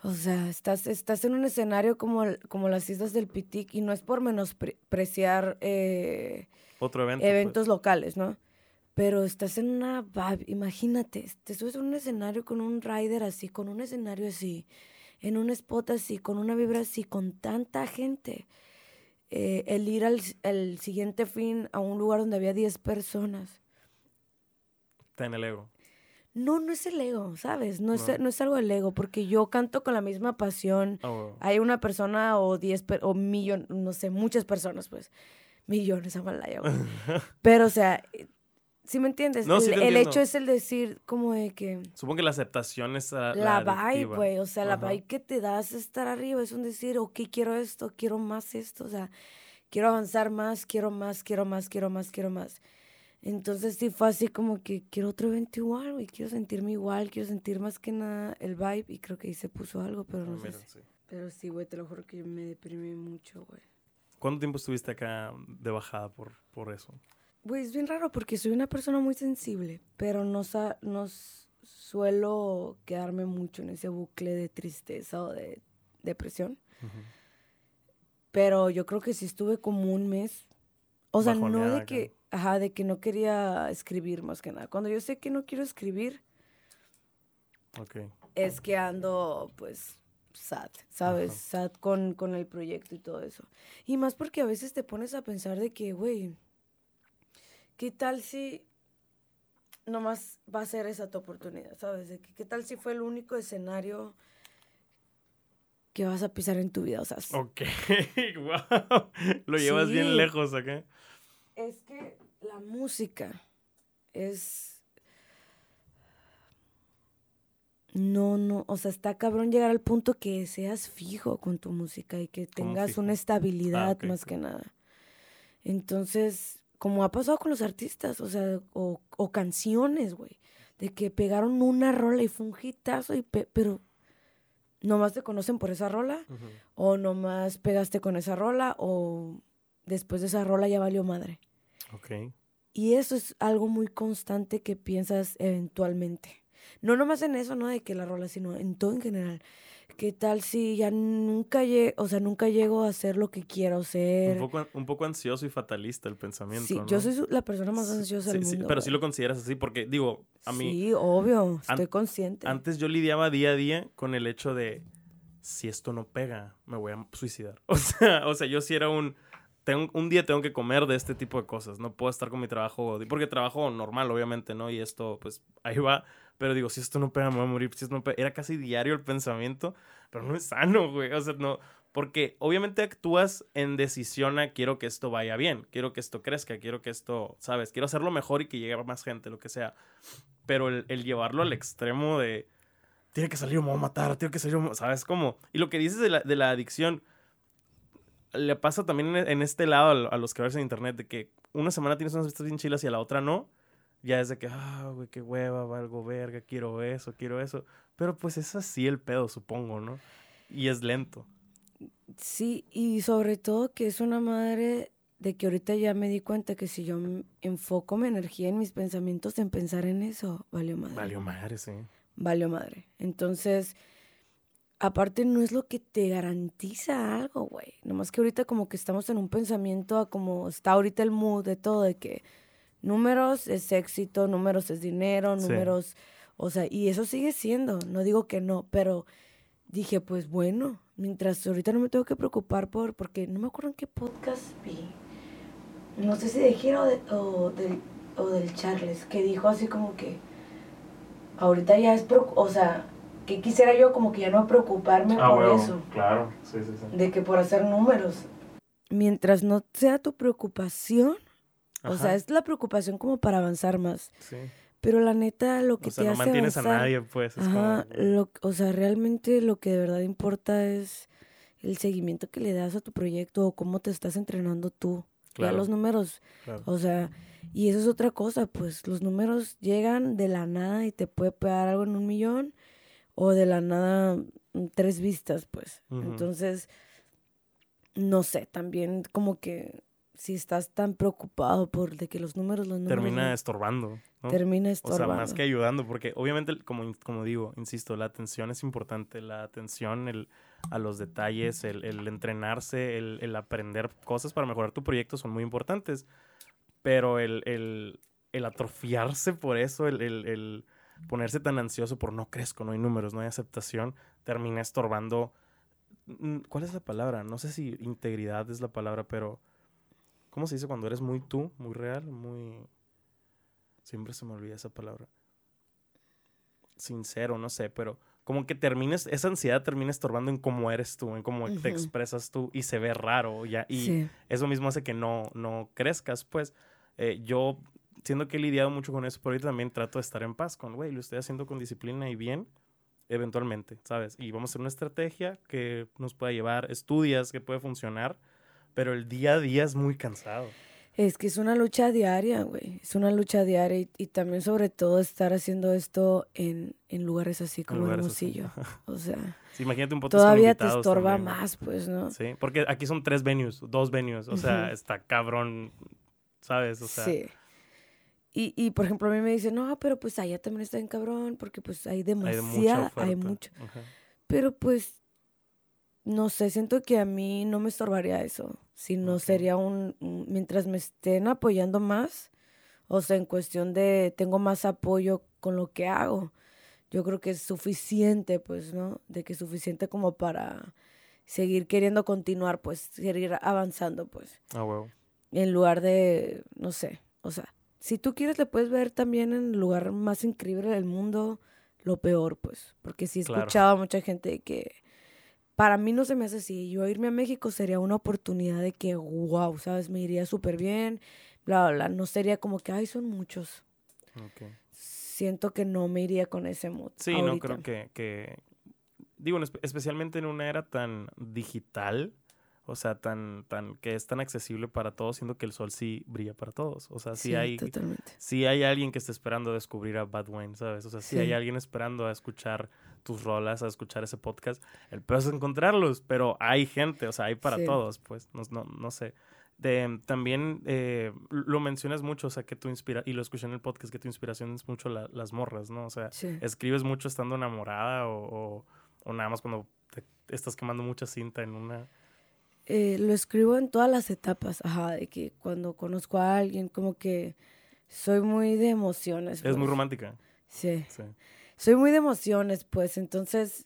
O sea, estás, estás en un escenario como, como las islas del Pitic y no es por menospreciar eh, Otro evento. pues. eventos locales, ¿no? Pero estás en una imagínate, te subes a un escenario con un rider así, con un escenario así, en un spot así, con una vibra así, con tanta gente. Eh, el ir al, al siguiente fin a un lugar donde había 10 personas. Está en el ego. No, no es el ego, ¿sabes? No, es, No. es algo del ego, porque yo canto con la misma pasión. Ah. Hay una persona o 10 per- o millón, no sé, muchas personas, pues. Millones, Amalaya, güey. Pero, o sea, ¿sí me entiendes? No, sí el, te el hecho es el decir como de que Supongo que la aceptación es ah, la, vibe, adictiva. güey, o sea, la Ajá. vibe que te das estar arriba es un decir, ok, quiero esto, quiero más esto, o sea, quiero avanzar más, quiero más, quiero más, quiero más, quiero más. Entonces sí fue así como que quiero otro evento igual, güey, quiero sentirme igual, quiero sentir más que nada el vibe y creo que ahí se puso algo, pero Ah, no sé mira, si- sí. Pero sí, güey, te lo juro que me deprimí mucho, güey. ¿Cuánto tiempo estuviste acá de bajada por, por eso? Pues es bien raro porque soy una persona muy sensible, pero no, no suelo quedarme mucho en ese bucle de tristeza o de depresión. Pero yo creo que sí estuve como un mes. O sea, no de que, ajá, de que no quería escribir más que nada. Cuando yo sé que no quiero escribir, es que ando, pues, sad, ¿sabes? Sad con, con el proyecto y todo eso. Y más porque a veces te pones a pensar de que, güey, ¿qué tal si nomás va a ser esa tu oportunidad, ¿sabes? De que, ¿Qué tal si fue el único escenario que vas a pisar en tu vida? O sea, ok, wow, lo llevas bien lejos acá. Es que la música es No, no, o sea, está cabrón llegar al punto que seas fijo con tu música y que tengas una estabilidad ah, más que nada. Entonces, como ha pasado con los artistas, o sea, o, o canciones, güey, de que pegaron una rola y fue un hitazo, y pero nomás te conocen por esa rola, o nomás pegaste con esa rola, o después de esa rola ya valió madre. Ok. Y eso es algo muy constante que piensas eventualmente. No nomás en eso, ¿no? De que la rola, sino en todo en general. ¿Qué tal si ya nunca llego, o sea, nunca llego a hacer lo que quiero ser? Un poco, un poco ansioso y fatalista el pensamiento, Sí, yo soy la persona más ansiosa del mundo. Sí, pero sí lo consideras así porque, digo, a mí... Sí, obvio, estoy consciente. Antes yo lidiaba día a día con el hecho de, si esto no pega, me voy a suicidar. O sea, o sea yo sí era un... Tengo, un día tengo que comer de este tipo de cosas. No puedo estar con mi trabajo, porque trabajo normal, obviamente, ¿no? Y esto, pues, ahí va pero digo, si esto no pega, me voy a morir. Si esto no. Era casi diario el pensamiento, pero no es sano, güey. O sea, no. Porque obviamente actúas en decisión a quiero que esto vaya bien, quiero que esto crezca, quiero que esto, ¿sabes? Quiero hacerlo mejor y que llegue más gente, lo que sea. Pero el, llevarlo al extremo de tiene que salir me voy a matar, tiene que salir, ¿sabes cómo? Y lo que dices de la, de la adicción, le pasa también en, este lado a, los creadores en internet, de que una semana tienes unas vistas bien chilas y a la otra no ya es de que, ah, güey, qué hueva, valgo verga, quiero eso, quiero eso. Pero pues es así el pedo, supongo, ¿no? Y es lento. Sí, y sobre todo que es una madre de que ahorita ya me di cuenta que si yo enfoco mi energía en mis pensamientos en pensar en eso, valió madre. Valió madre, sí. Valió madre. Entonces, aparte no es lo que te garantiza algo, güey. Nomás que ahorita como que estamos en un pensamiento a como está ahorita el mood de todo, de que números es éxito, números es dinero, números, o sea, y eso sigue siendo, no digo que no, pero dije, pues bueno, mientras ahorita no me tengo que preocupar por, porque no me acuerdo en qué podcast vi, no sé si de Giro o, del, o del Charles, que dijo así como que ahorita ya es, o sea, que quisiera yo como que ya no preocuparme ah, por eso. Claro, sí, sí, sí. De que por hacer números. Mientras no sea tu preocupación, o sea, es la preocupación como para avanzar más. Sí. Pero la neta, lo que o sea, te no mantienes a nadie, pues. ajá, lo, o sea, realmente lo que de verdad importa es el seguimiento que le das a tu proyecto o cómo te estás entrenando tú. Claro. Ya los números. O sea, y eso es otra cosa, pues los números llegan de la nada y te puede pegar algo en un millón o de la nada tres vistas, pues. Entonces, no sé, también como que si estás tan preocupado por de que los números, los números... Termina estorbando. Termina estorbando. O sea, más que ayudando, porque obviamente, como, como digo, insisto, la atención es importante, la atención el, a los detalles, el, el entrenarse, el, el, aprender cosas para mejorar tu proyecto son muy importantes, pero el, atrofiarse por eso, el, el, ponerse tan ansioso por no crezco, no hay números, no hay aceptación, termina estorbando... Mm, ¿Cuál es la palabra? No sé si integridad es la palabra, pero ¿Cómo se dice cuando eres muy tú, muy real, muy... Siempre se me olvida esa palabra. Sincero, no sé, pero como que termines, esa ansiedad termina estorbando en cómo eres tú, en cómo te expresas tú y se ve raro ya. Y eso mismo hace que no, no crezcas, pues. Eh, yo, siendo que he lidiado mucho con eso, por ahorita también trato de estar en paz con, güey, lo estoy haciendo con disciplina y bien, eventualmente, ¿sabes? Y vamos a hacer una estrategia que nos pueda llevar, estudias que puede funcionar pero el día a día es muy cansado. Es que es una lucha diaria, güey. Es una lucha diaria y, y también sobre todo estar haciendo esto en, en lugares así como así. Hermosillo. O sea, Sí, imagínate un podcast todavía te estorba también, más, pues, ¿no? Sí, porque aquí son tres venues, dos venues. O sea, Ujú. está cabrón, ¿sabes? O sea, sí. Y, y, por ejemplo, a mí me dicen, no, pero pues allá también está en cabrón, porque pues hay hay de mucha demasiada, hay mucho. Ajá. Pero pues, no sé, siento que a mí no me estorbaría eso, sino Ok. sería un, mientras me estén apoyando más, o sea, en cuestión de tengo más apoyo con lo que hago, yo creo que es suficiente, pues, ¿no? De que es suficiente como para seguir queriendo continuar, pues, seguir avanzando, pues, Ah, huevo. en lugar de, no sé, o sea, si tú quieres le puedes ver también en el lugar más increíble del mundo lo peor, pues, porque sí he Claro. escuchado a mucha gente que para mí no se me hace así, yo irme a México sería una oportunidad de que, wow, ¿sabes? Me iría súper bien, bla, bla, bla, no sería como que, ay, son muchos. Ok. Siento que no me iría con ese mood. Sí, no ahorita. creo que, que- digo, en espe- especialmente en una era tan digital, o sea, tan, tan, que es tan accesible para todos, siendo que el sol sí brilla para todos. O sea, sí, Sí, hay, totalmente. sí hay alguien que esté esperando descubrir a Bad Wayne, ¿sabes? O sea, sí, hay Sí. alguien esperando a escuchar tus rolas, a escuchar ese podcast. El peor es encontrarlos, pero hay gente, o sea, hay para Sí. todos, pues, no, no, no sé. De, también eh, lo mencionas mucho, o sea, que tu inspira y lo escuché en el podcast, que tu inspiración es mucho la- las morras, ¿no? O sea, Sí. ¿Escribes mucho estando enamorada o, o- o nada más cuando te estás quemando mucha cinta en una... Eh, lo escribo en todas las etapas, ajá, de que cuando conozco a alguien, como que soy muy de emociones. Es muy pues. romántica. Sí. Sí. Soy muy de emociones, pues, entonces,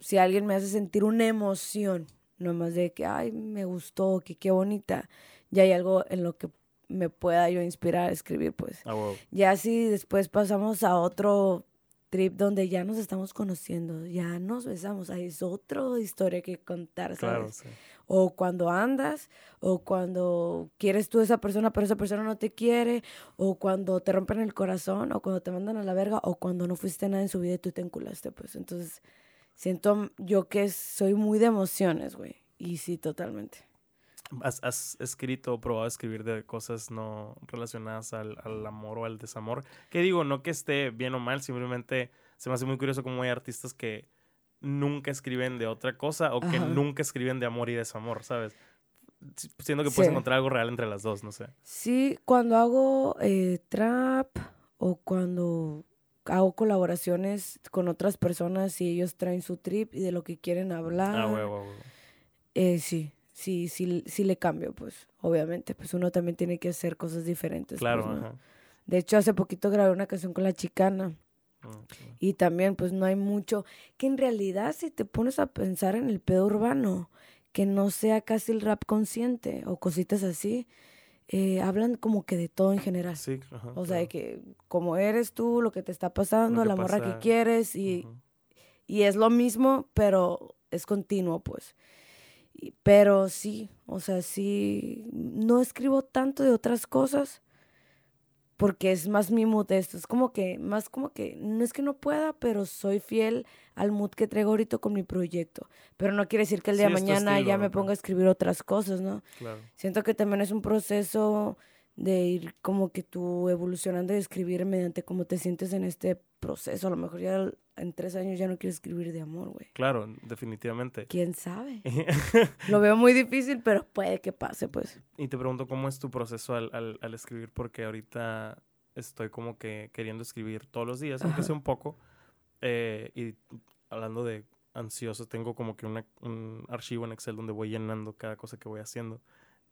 si alguien me hace sentir una emoción, nomás de que, ay, me gustó, que qué bonita, ya hay algo en lo que me pueda yo inspirar a escribir, pues. Ah. Ya si después pasamos a otro trip donde ya nos estamos conociendo, ya nos besamos, ahí es otra historia que contar, ¿sabes? Claro, sí. O cuando andas, o cuando quieres tú a esa persona, pero esa persona no te quiere, o cuando te rompen el corazón, o cuando te mandan a la verga, o cuando no fuiste nada en su vida y tú te enculaste, pues. Entonces, siento yo que soy muy de emociones, güey. Y sí, totalmente. ¿Has, has escrito o probado escribir de cosas no relacionadas al, al amor o al desamor? Que digo, no que esté bien o mal, simplemente se me hace muy curioso cómo hay artistas que nunca escriben de otra cosa o que Ajá. nunca escriben de amor y desamor, ¿sabes? Si- Siento que puedes Sí. encontrar algo real entre las dos, no sé. Sí, cuando hago eh, trap o cuando hago colaboraciones con otras personas y ellos traen su trip y de lo que quieren hablar. Ah, huevo, huevo. Eh, sí, sí, sí, sí le cambio, pues, obviamente, pues uno también tiene que hacer cosas diferentes. Claro, pues, ¿no? ajá. De hecho, hace poquito grabé una canción con la chicana Y también, pues, no hay mucho, que en realidad si te pones a pensar en el pedo urbano, que no sea casi el rap consciente o cositas así, eh, hablan como que de todo en general. Sí, ajá, O sea, de claro. que como eres tú, lo que te está pasando, la morra que quieres y, y es lo mismo, pero es continuo, pues. Y- pero sí, o sea, sí, no escribo tanto de otras cosas porque es más mi mood esto. Es como que, más como que, no es que no pueda, pero soy fiel al mood que traigo ahorita con mi proyecto. Pero no quiere decir que el día de Sí, mañana estilo, ya me ponga a escribir otras cosas, ¿no? Claro. Siento que también es un proceso de ir como que tú evolucionando y escribir mediante cómo te sientes en este proceso. A lo mejor ya en tres años ya no quiero escribir de amor, güey. Claro, definitivamente. ¿Quién sabe? Lo veo muy difícil, pero puede que pase, pues. y te pregunto cómo es tu proceso al, al- al escribir, porque ahorita estoy como que queriendo escribir todos los días, aunque sea un poco. eh, y hablando de ansioso, tengo como que una- un archivo en Excel donde voy llenando cada cosa que voy haciendo.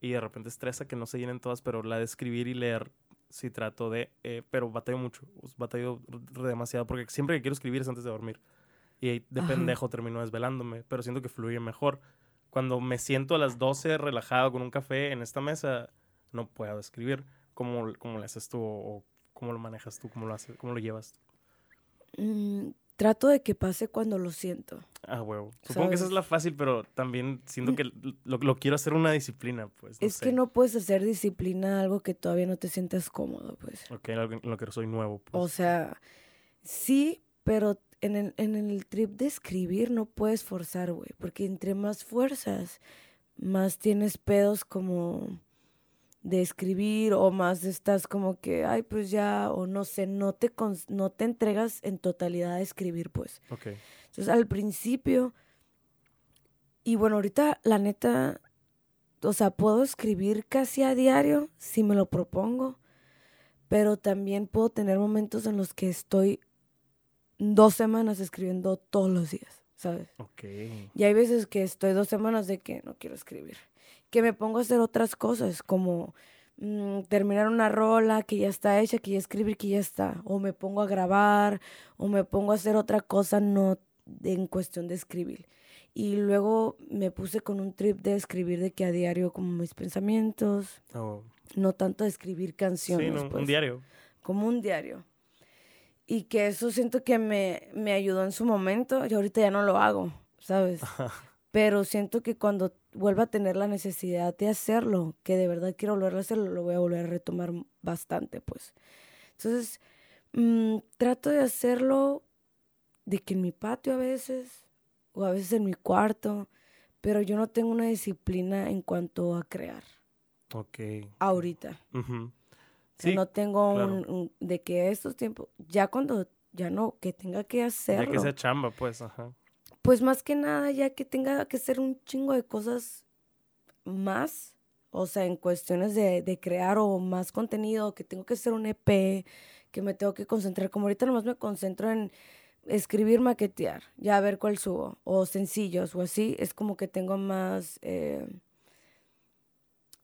Y de repente estresa que no se llenen todas, pero la de escribir y leer sí trato de, eh, pero batallo mucho, batallo demasiado, porque siempre que quiero escribir es antes de dormir. Y de Ajá. pendejo termino desvelándome, pero siento que fluye mejor. Cuando me siento a las 12 relajado con un café en esta mesa, no puedo escribir. ¿Cómo, cómo le haces tú o, o cómo lo manejas tú? ¿Cómo lo, haces, cómo lo llevas? Mm, trato de que pase cuando lo siento. Ah, huevo. Supongo que esa es la fácil, pero también siento que lo, lo quiero hacer una disciplina, pues. No es sé. que no puedes hacer disciplina algo que todavía no te sientas cómodo, pues. Ok, en lo, que soy nuevo, O pues. sea, sí, pero en el, en el trip de escribir no puedes forzar, güey. Porque entre más fuerzas, más tienes pedos como de escribir o más estás como que, ay, pues ya, o no sé, no te, no te entregas en totalidad a escribir, pues. Ok. Entonces, al principio, y bueno, ahorita, la neta, o sea, puedo escribir casi a diario si me lo propongo, pero también puedo tener momentos en los que estoy dos semanas escribiendo todos los días, ¿sabes? Ok. Y hay veces que estoy dos semanas de que no quiero escribir que me pongo a hacer otras cosas, como mm, terminar una rola que ya está hecha, que ya escribir, que ya está, o me pongo a grabar, o me pongo a hacer otra cosa, no en cuestión de escribir. Y luego me puse con un trip de escribir de que a diario como mis pensamientos, Oh. no tanto de escribir canciones. Sí, no, un pues, diario. Como un diario. Y que eso siento que me, me ayudó en su momento y ahorita ya no lo hago, ¿sabes? Pero siento que cuando vuelva a tener la necesidad de hacerlo, que de verdad quiero volver a hacerlo, lo voy a volver a retomar bastante, pues. Entonces, mm, trato de hacerlo de que en mi patio a veces, o a veces en mi cuarto, pero yo no tengo una disciplina en cuanto a crear. Ok. Ahorita. O sea, Sí, no tengo claro. un, un- de que estos tiempos, ya cuando, ya no, que tenga que Ya hacerlo. que sea chamba, pues, ajá. Pues más que nada, ya que tenga que hacer un chingo de cosas más, o sea, en cuestiones de, de crear o más contenido, que tengo que hacer un EP, que me tengo que concentrar, como ahorita nomás me concentro en escribir, maquetear, ya a ver cuál subo, o sencillos o así, es como que tengo más, eh,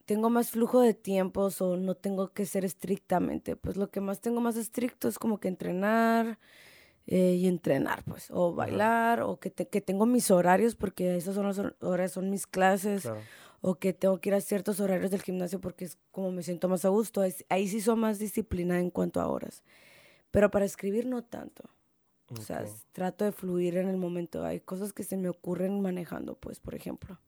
tengo más flujo de tiempos o no tengo que ser estrictamente, pues lo que más tengo más estricto es como que entrenar, eh, y entrenar, pues, o bailar, o que, te- que tengo mis horarios, porque esas son las hor- horas, son mis clases, Claro. o que tengo que ir a ciertos horarios del gimnasio porque es como me siento más a gusto. Es- ahí sí soy más disciplinada en cuanto a horas. Pero para escribir no tanto. O sea, trato de fluir en el momento. Hay cosas que se me ocurren manejando, pues, por ejemplo.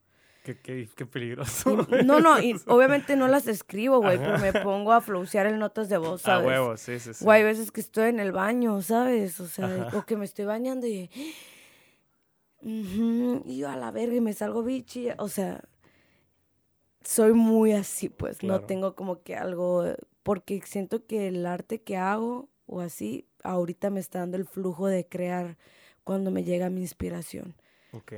Qué, qué, qué peligroso. No, no, y obviamente no las escribo, güey, pero me pongo a flowsear en notas de voz, A ¿sabes? huevo, sí, sí, sí. O hay veces que estoy en el baño, ¿sabes? O sea, Ajá. o que me estoy bañando y... y yo a la verga y me salgo bichi. O sea, soy muy así, pues. No tengo como que algo... Porque siento que el arte que hago o así, ahorita me está dando el flujo de crear cuando me llega mi inspiración. Ok.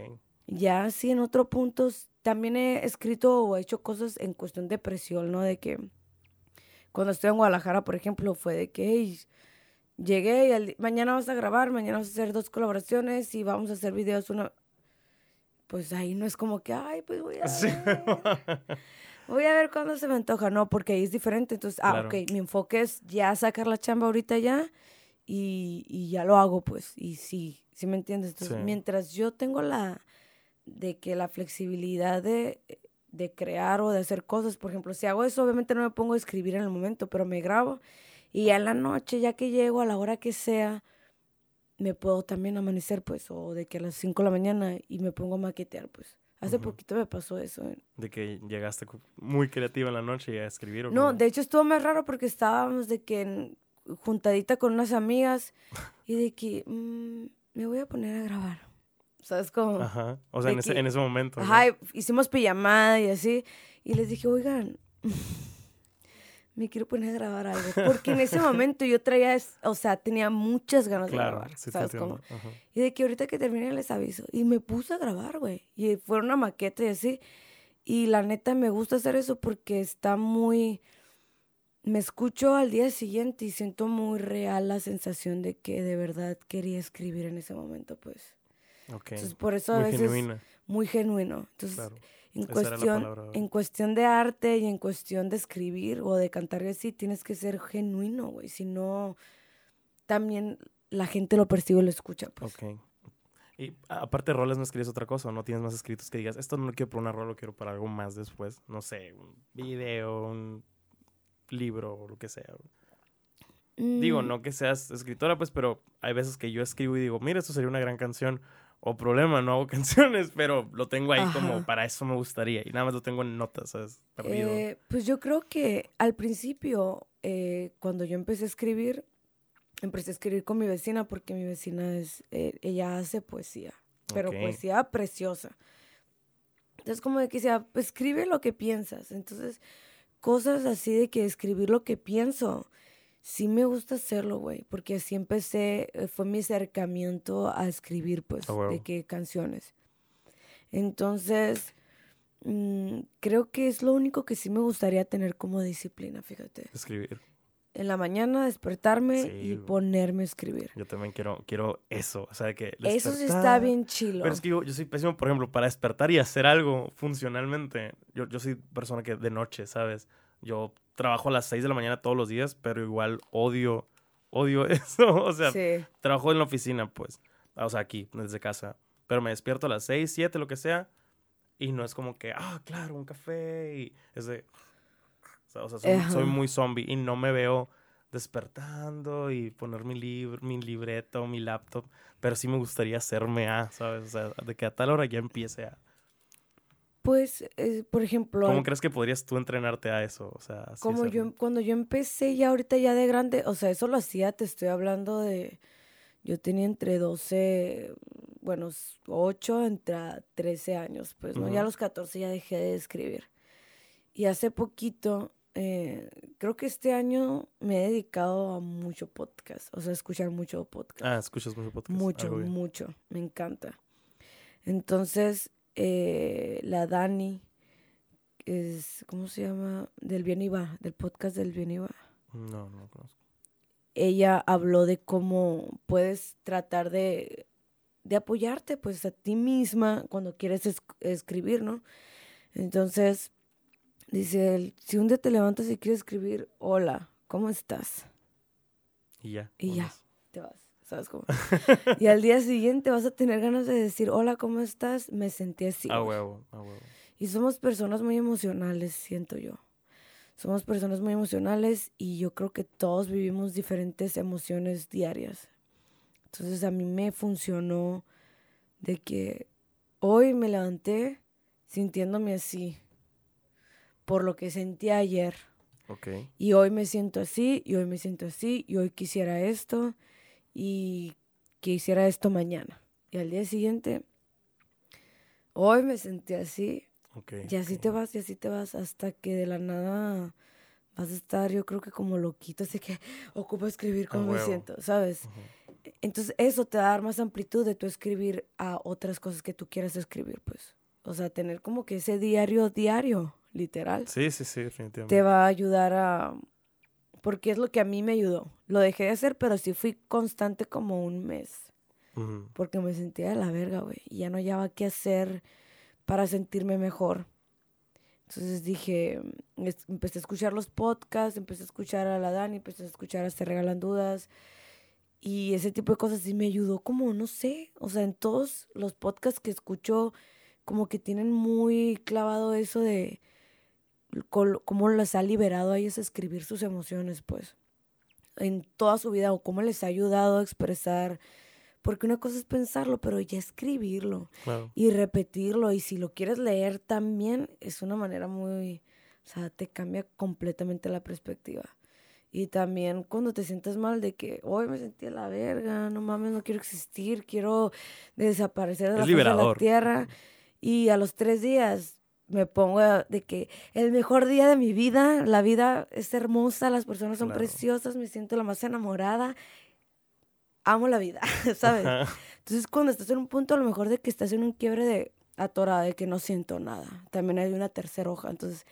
Ya sí, en otro punto, también he escrito o he hecho cosas en cuestión de presión, ¿no? De que cuando estoy en Guadalajara, por ejemplo, fue de que "Ey, llegué y al mañana vas a grabar, mañana vas a hacer dos colaboraciones y vamos a hacer videos una... Pues ahí no es como que, ay, pues voy a ver, voy a ver cuándo se me antoja, no, porque ahí es diferente. Entonces, ah, Claro. ok, mi enfoque es ya sacar la chamba ahorita ya y, y ya lo hago, pues, y sí, sí me entiendes. Entonces, Sí. mientras yo tengo la, de que la flexibilidad de, de crear o de hacer cosas, por ejemplo, si hago eso, obviamente no me pongo a escribir en el momento, pero me grabo y ya en la noche, ya que llego a la hora que sea, me puedo también amanecer, pues, o de que a las 5 de la mañana y me pongo a maquetear, pues. Hace Ujú. poquito me pasó eso. De que llegaste muy creativa en la noche y a escribir. ¿o No, cómo? de hecho estuvo más raro porque estábamos de que en- juntadita con unas amigas y de que mm, me voy a poner a grabar. ¿Sabes cómo? Ajá. O sea, en ese, que- en ese momento. Ajá, hicimos pijamada y así. Y les dije, oigan, me quiero poner a grabar algo. Porque en ese momento yo traía, o sea, tenía muchas ganas de grabar. sí ¿Sabes cómo? Ajá. Y de que ahorita que termine les aviso. Y me puse a grabar, güey. Y fue una maqueta y así. Y la neta me gusta hacer eso porque está muy... Me escucho al día siguiente y siento muy real la sensación de que de verdad quería escribir en ese momento, pues. Ok. Entonces, por eso a Muy veces... genuina. Muy genuino. Entonces, Claro. en Esa cuestión, palabra. en cuestión de arte y en cuestión de escribir o de cantar y así, tienes que ser genuino, güey. Si no, también la gente lo percibe y lo escucha, pues. Ok. Y aparte de roles, ¿no escribes otra cosa? ¿O no tienes más escritos que digas, esto no lo quiero para una rola, lo quiero para algo más después? No sé, un video, un libro o lo que sea. Digo, Mm, no que seas escritora, pues, pero hay veces que yo escribo y digo, mira, esto sería una gran canción. O problema, no hago canciones, pero lo tengo ahí como para eso me gustaría. Y nada más lo tengo en notas, ¿sabes? Perdido. eh, pues yo creo que al principio, eh, cuando yo empecé a escribir, empecé a escribir con mi vecina porque mi vecina es, eh, ella hace poesía, pero poesía preciosa. Entonces como de que decía, pues escribe lo que piensas. Entonces cosas así de que escribir lo que pienso, sí me gusta hacerlo, güey, porque así empecé, eh, fue mi acercamiento a escribir, pues, de qué canciones. Entonces, mm, creo que es lo único que sí me gustaría tener como disciplina, fíjate. Escribir en la mañana despertarme y ponerme a escribir. Yo también quiero, quiero eso. O sea, que Eso sí está bien chilo. Pero es que yo, soy pésimo, por ejemplo, para despertar y hacer algo funcionalmente. Yo, yo soy persona que de noche, ¿sabes? Yo trabajo a las 6 de la mañana todos los días, pero igual odio, odio eso. O sea, trabajo en la oficina, pues. O sea, aquí, desde casa. Pero me despierto a las 6, 7, lo que sea. Y no es como que, ah, claro, un café. Y es de o sea, soy, muy zombie y no me veo despertando y poner mi, libro, mi libreto, mi laptop, pero sí me gustaría hacerme a, ¿sabes? O sea, de que a tal hora ya empiece a... Pues, eh, por ejemplo... ¿Cómo crees que podrías tú entrenarte a eso? O sea, como yo, cuando yo empecé ya ahorita ya de grande, o sea, eso lo hacía, te estoy hablando de... Yo tenía entre 12, bueno, 8 entre 13 años, pues, ¿no? Ya a los 14 ya dejé de escribir. Y hace poquito eh, creo que este año me he dedicado a mucho podcast, o sea, a escuchar mucho podcast. Ah, escuchas mucho podcast. Mucho, mucho, me encanta. Entonces, eh, la Dani, es, ¿cómo se llama? Del Bien Iba, del podcast del Bien Iba. No, no lo conozco. Ella habló de cómo puedes tratar de, de apoyarte pues a ti misma cuando quieres escribir, ¿no? Entonces, Dice él, si un día te levantas y quieres escribir, hola, ¿cómo estás? Y ya. Y ya, te vas, ¿sabes cómo? y al día siguiente vas a tener ganas de decir, hola, ¿cómo estás? Me sentí así. A huevo, a huevo. Y somos personas muy emocionales, siento yo. Somos personas muy emocionales y yo creo que todos vivimos diferentes emociones diarias. Entonces a mí me funcionó de que hoy me levanté sintiéndome así por lo que sentí ayer. Y hoy me siento así, y hoy me siento así, y hoy quisiera esto, y quisiera esto mañana. Y al día siguiente, hoy me sentí así, y así te vas, y así te vas, hasta que de la nada vas a estar, yo creo que como loquito, así que ocupo escribir como me siento, ¿sabes? Entonces eso te va a dar más amplitud de tu escribir a otras cosas que tú quieras escribir, pues. O sea, tener como que ese diario diario literal. Sí, sí, sí, definitivamente. Te va a ayudar a... Porque es lo que a mí me ayudó. Lo dejé de hacer, pero sí fui constante como un mes. Porque me sentía de la verga, güey. Y ya no hallaba qué hacer para sentirme mejor. Entonces dije, empecé a escuchar los podcasts, empecé a escuchar a la Dani, empecé a escuchar a Se Regalan Dudas. Y ese tipo de cosas sí me ayudó como, no sé, o sea, en todos los podcasts que escucho, como que tienen muy clavado eso de cómo les ha liberado a ellos escribir sus emociones, pues, en toda su vida, o cómo les ha ayudado a expresar. Porque una cosa es pensarlo, pero ya escribirlo y repetirlo. Y si lo quieres leer también, es una manera muy. O sea, te cambia completamente la perspectiva. Y también cuando te sientes mal de que hoy me sentí a la verga, no mames, no quiero existir, quiero desaparecer de la, de la tierra. Y a los tres días me pongo de que el mejor día de mi vida, la vida es hermosa, las personas son preciosas, me siento la más enamorada, amo la vida, ¿sabes? Entonces cuando estás en un punto a lo mejor de que estás en un quiebre de atorada, de que no siento nada, también hay una tercera hoja, entonces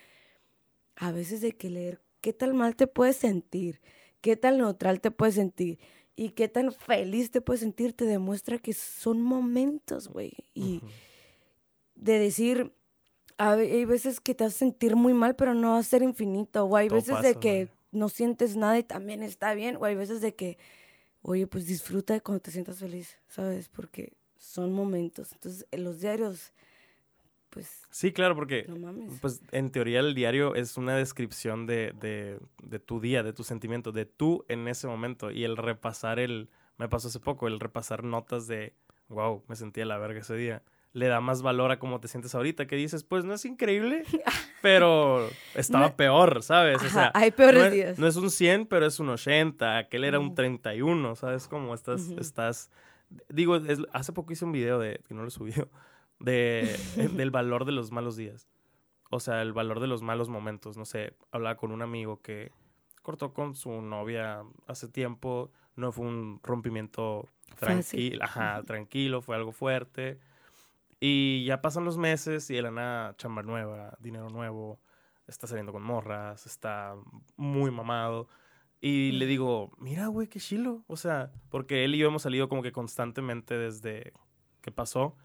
a veces de que leer qué tal mal te puedes sentir, qué tal neutral te puedes sentir y qué tan feliz te puedes sentir, te demuestra que son momentos, güey, y de decir hay veces que te vas a sentir muy mal, pero no va a ser infinito. O hay veces de que no sientes nada y también está bien. O hay veces de que, oye, pues disfruta de cuando te sientas feliz, ¿sabes? Porque son momentos. Entonces, en los diarios, pues... Sí, claro, porque pues en teoría el diario es una descripción de, de, de tu día, de tus sentimientos, de tú en ese momento. Y el repasar el... Me pasó hace poco, el repasar notas de, wow, me sentía la verga ese día le da más valor a cómo te sientes ahorita, que dices, pues no es increíble, pero estaba peor, ¿sabes? o sea, hay peores no días. no es un 100, pero es un 80, aquel era un 31, ¿sabes? Como estás, estás, digo, hace poco hice un video de, que no lo subió, de, del valor de los malos días. o sea, el valor de los malos momentos. No sé, hablaba con un amigo que cortó con su novia hace tiempo, no fue un rompimiento tranquilo, ajá, tranquilo, fue algo fuerte. Y ya pasan los meses y él ana chamba nueva, dinero nuevo, está saliendo con morras, está muy mamado. Y le digo, mira, güey, qué chilo. O sea, porque él y yo hemos salido como que constantemente desde que pasó.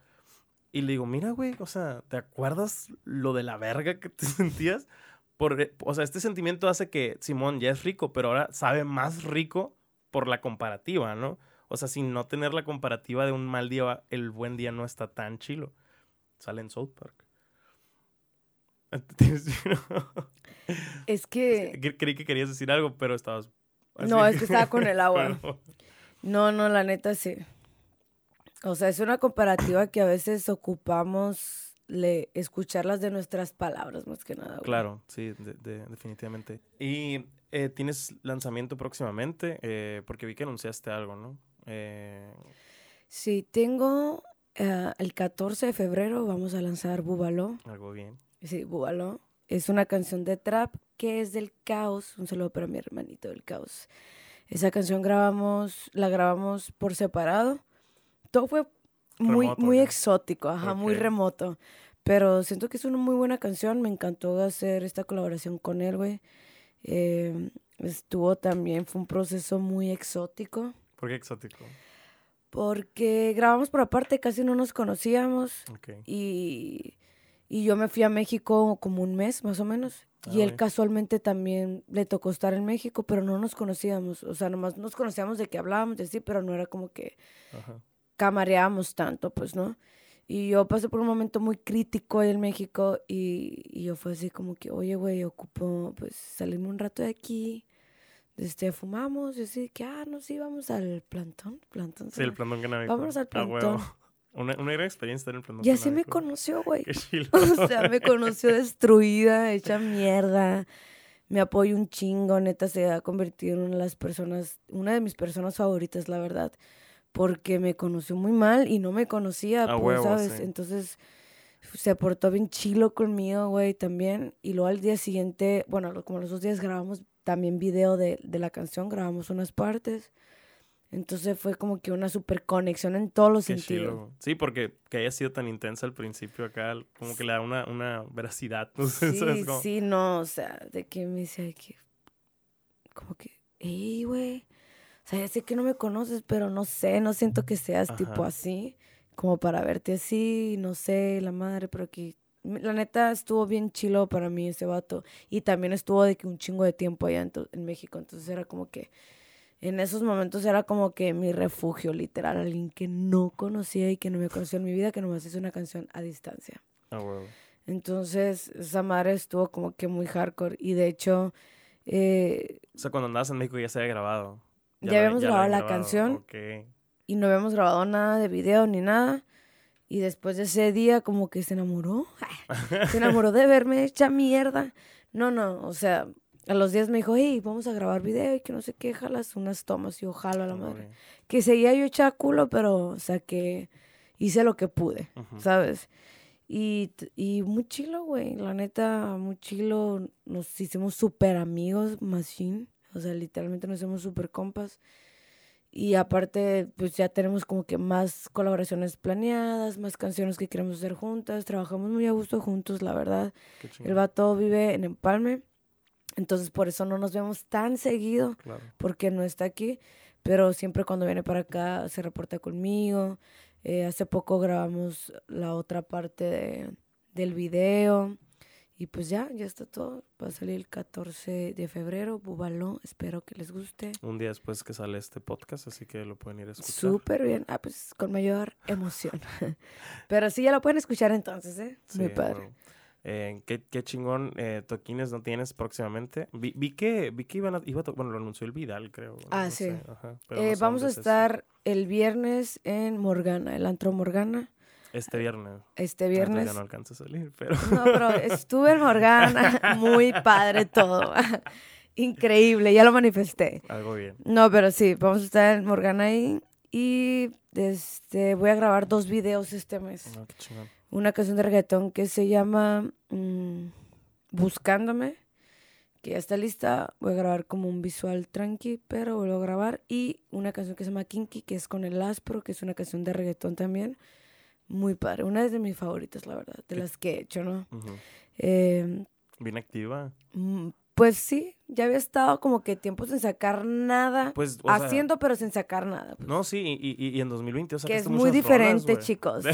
Y le digo, mira, güey, o sea, ¿te acuerdas lo de la verga que te sentías? Por, o sea, este sentimiento hace que Simón ya es rico, pero ahora sabe más rico por la comparativa, ¿no? O sea, sin no tener la comparativa de un mal día, el buen día no está tan chilo. Sale en South Park. Es que... Creí que querías decir algo, pero estabas... No, es que estaba con el agua. No, no, la neta sí. O sea, es una comparativa que a veces ocupamos le, escucharlas de nuestras palabras más que nada. Claro, sí, definitivamente. Y eh, tienes lanzamiento próximamente, eh, porque vi que anunciaste algo, ¿no? Eh... Sí, tengo eh, el 14 de febrero, vamos a lanzar Búbalo. Algo bien. Sí, Búbalo. Es una canción de trap que es del caos. Un saludo para mi hermanito del caos. Esa canción grabamos, la grabamos por separado. Todo fue muy, muy exótico, ajá, muy remoto. Pero siento que es una muy buena canción. Me encantó hacer esta colaboración con él, güey. Eh, estuvo también, fue un proceso muy exótico. ¿Por qué exótico? Porque grabamos por aparte, casi no nos conocíamos. Y y yo me fui a México como un mes, más o menos. Ah, y él casualmente también le tocó estar en México, pero no nos conocíamos. O sea, nomás nos conocíamos de que hablábamos de sí, pero no era como que camareábamos tanto, pues, ¿no? Y yo pasé por un momento muy crítico ahí en México y, y yo fue así como que, oye, güey, ocupo, pues, salirme un rato de aquí. Este, fumamos, y así que, ah, no, sí, vamos al plantón. plantón sí, el plantón que no Vamos al plantón. Una, una gran experiencia en el Y así me conoció, güey. o sea, me conoció destruida, hecha mierda. Me apoyo un chingo, neta, se ha convertido en una de las personas, una de mis personas favoritas, la verdad. Porque me conoció muy mal y no me conocía, pues, ¿sabes? Entonces se portó bien chilo conmigo, güey, también. Y luego al día siguiente, bueno, como los dos días grabamos también video de, de la canción, grabamos unas partes. Entonces fue como que una super conexión en todos los sentidos. Sí, porque que haya sido tan intensa al principio acá, como que le da una, una veracidad. sí, sí, no, o sea, de que me dice que, como que, hey, güey, o sea, ya sé que no me conoces, pero no sé, no siento que seas tipo así, como para verte así, no sé, la madre, pero aquí, la neta estuvo bien chilo para mí ese vato. Y también estuvo de que un chingo de tiempo allá en, en México, entonces era como que en esos momentos era como que mi refugio, literal, alguien que no conocía y que no me conoció en mi vida, que nomás hizo una canción a distancia. Ah, wow. Entonces, esa madre estuvo como que muy hardcore y de hecho... Eh, o sea, cuando andabas en México ya se había grabado. Ya, habíamos grabado la, canción y no habíamos grabado nada de video ni nada. Y después de ese día como que se enamoró. se enamoró de verme hecha mierda. No, no, o sea, a los días me dijo, hey, vamos a grabar video y que no sé qué, jalas unas tomas y ojalá a la madre. Que seguía yo hecha culo, pero, o sea, que hice lo que pude, ¿sabes? Y, y muy chilo, güey, la neta, muy chilo. Nos hicimos súper amigos, machine. O sea, literalmente nos hicimos súper compas. Y aparte, pues ya tenemos como que más colaboraciones planeadas, más canciones que queremos hacer juntas. Trabajamos muy a gusto juntos, la verdad. El vato vive en Empalme. Entonces por eso no nos vemos tan seguido, porque no está aquí, pero siempre cuando viene para acá se reporta conmigo. Eh, hace poco grabamos la otra parte de, del video y pues ya, ya está todo. Va a salir el 14 de febrero, Bubaló, espero que les guste. Un día después que sale este podcast, así que lo pueden ir a escuchar. Súper bien, ah, pues con mayor emoción. pero sí, ya lo pueden escuchar entonces, ¿eh? Muy padre. Eh, ¿qué, ¿qué, chingón eh, toquines no tienes próximamente. Vi, vi, que, vi que iban a, iba a bueno, lo anunció el Vidal, creo. Ah, sí. eh, vamos a estar el viernes en Morgana, el antro Morgana. Este viernes. Este viernes. Ya no alcanza a salir, pero. No, pero estuve en Morgana, muy padre todo. Increíble, ya lo manifesté. Algo bien. No, pero sí, vamos a estar en Morgana ahí. Y este, voy a grabar dos videos este mes. Ah, qué una canción de reggaetón que se llama mm, Buscándome, que ya está lista. Voy a grabar como un visual tranqui, pero vuelvo a grabar. Y una canción que se llama Kinky, que es con el Aspro, que es una canción de reggaetón también. Muy padre. Una de mis favoritas, la verdad, de las que he hecho, ¿no? Em, Bien activa. Mm, pues sí, ya había estado como que tiempo sin sacar nada. Pues, haciendo, pero sin sacar nada. Pues. No, sí, y, y, en 2020, o sea, que es muy diferente, chicos.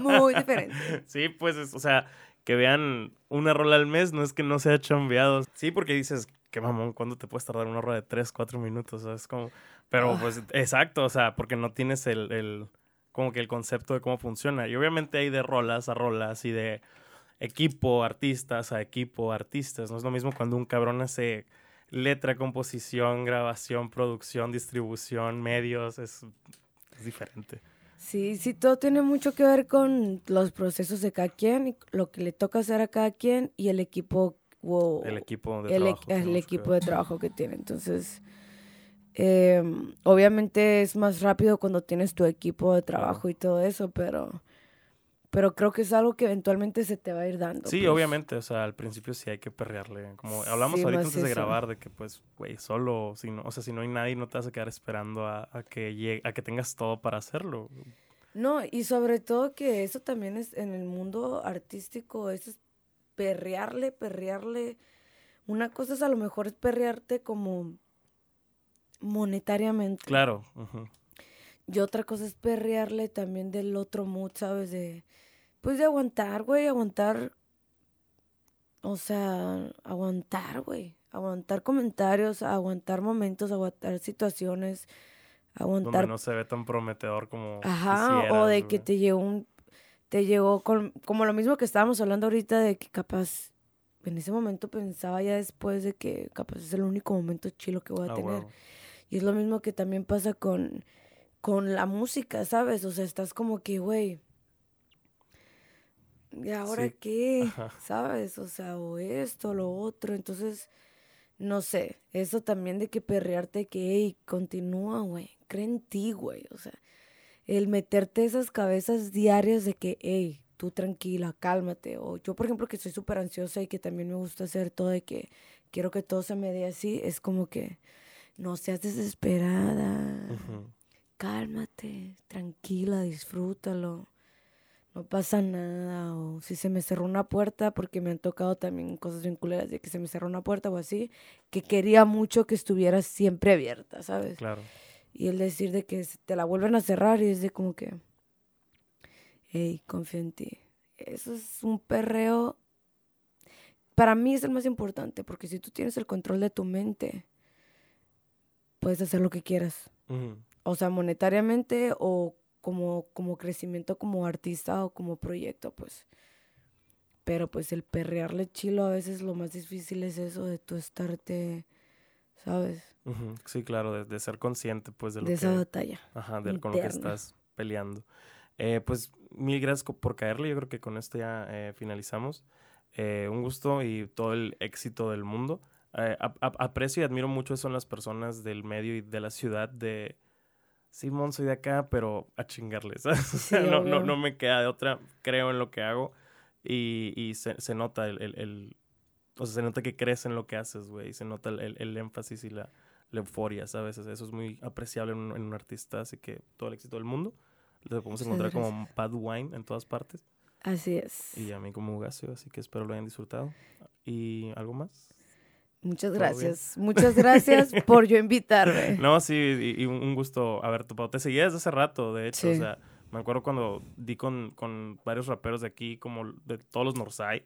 muy diferente. Sí, pues, o sea, que vean una rola al mes, no es que no sea chambeado. Sí, porque dices, qué mamón, ¿cuándo te puedes tardar una rola de 3, 4 minutos? O sea, es como... Pero, ah. pues, exacto, o sea, porque no tienes el, el, como que el concepto de cómo funciona. Y obviamente hay de rolas a rolas y de equipo, artistas a equipo, artistas. No es lo mismo cuando un cabrón hace letra, composición, grabación, producción, distribución, medios, es, diferente. Sí, sí, todo tiene mucho que ver con los procesos de cada quien, y lo que le toca hacer a cada quien y el equipo. el equipo de el, trabajo. El equipo de trabajo que tiene. Entonces, em, obviamente es más rápido cuando tienes tu equipo de trabajo y todo eso, pero pero creo que es algo que eventualmente se te va a ir dando. Sí, pues. obviamente, o sea, al principio sí hay que perrearle. Como hablamos ahorita antes de grabar, de que pues, güey, solo, si no, o sea, si no hay nadie, no te vas a quedar esperando a, que llegue, a que tengas todo para hacerlo. No, y sobre todo que eso también es en el mundo artístico, eso es perrearle, perrearle. Una cosa es a lo mejor es perrearte como monetariamente. Claro. Y otra cosa es perrearle también del otro mood, ¿sabes? De, pues de aguantar, güey, aguantar. O sea, aguantar, güey. Aguantar comentarios, aguantar momentos, aguantar situaciones, aguantar. Donde no se ve tan prometedor como. Ajá, o de que te llegó un. Te llegó con. Como lo mismo que estábamos hablando ahorita de que capaz. En ese momento pensaba ya después de que capaz es el único momento chilo que voy a ah, tener. Y es lo mismo que también pasa con con la música, ¿sabes? O sea, estás como que, güey, ¿y ahora qué? ¿Sabes? O sea, o esto, lo otro. Entonces, no sé, eso también de que perrearte, que, hey, continúa, güey, cree en ti, güey. O sea, el meterte esas cabezas diarias de que, hey, tú tranquila, cálmate. O yo, por ejemplo, que soy súper ansiosa y que también me gusta hacer todo de que quiero que todo se me dé así, es como que no seas desesperada cálmate, tranquila, disfrútalo, no pasa nada, o si se me cerró una puerta, porque me han tocado también cosas vinculadas de que se me cerró una puerta o así, que quería mucho que estuviera siempre abierta, ¿sabes? Claro. Y el decir de que te la vuelven a cerrar y es de como que, hey, confío en ti. Eso es un perreo. Para mí es el más importante, porque si tú tienes el control de tu mente, puedes hacer lo que quieras o sea, monetariamente o como, como crecimiento como artista o como proyecto, pues. Pero pues el perrearle chilo a veces lo más difícil es eso de tú estarte, ¿sabes? Sí, claro, de, ser consciente pues de lo de esa batalla. Ajá, de con lo que estás peleando. Eh, pues mil gracias por caerle, yo creo que con esto ya eh, finalizamos. Eh, un gusto y todo el éxito del mundo. Aprecio y admiro mucho eso en las personas del medio y de la ciudad de Simón, soy de acá, pero a chingarles. no, no, no, me queda de otra. Creo en lo que hago y, y se, se, nota el, el, O sea, se nota que crees en lo que haces, güey. Se nota el, el, énfasis y la, la, euforia, ¿sabes? Eso es muy apreciable en un, en un, artista, así que todo el éxito del mundo. Lo podemos encontrar como Bad Wine en todas partes. Así es. Y a mí como Ugacio, así que espero lo hayan disfrutado. ¿Y algo más? Muchas gracias. Muchas gracias por yo invitarme. No, sí, y, un gusto haber topado. Te seguía desde hace rato, de hecho. O sea, me acuerdo cuando di con, con, varios raperos de aquí, como de todos los Norsai.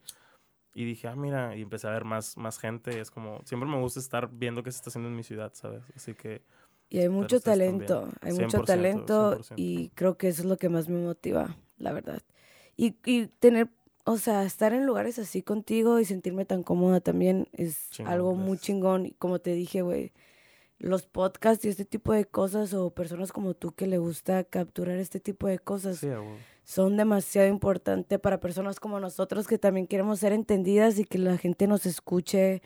Y dije, ah, mira, y empecé a ver más, más gente. Es como, siempre me gusta estar viendo qué se está haciendo en mi ciudad, ¿sabes? Así que... Y hay mucho talento, hay mucho talento y creo que eso es lo que más me motiva, la verdad. Y, y tener o sea, estar en lugares así contigo y sentirme tan cómoda también es algo muy chingón. Y como te dije, güey, los podcasts y este tipo de cosas o personas como tú que le gusta capturar este tipo de cosas son demasiado importantes para personas como nosotros que también queremos ser entendidas y que la gente nos escuche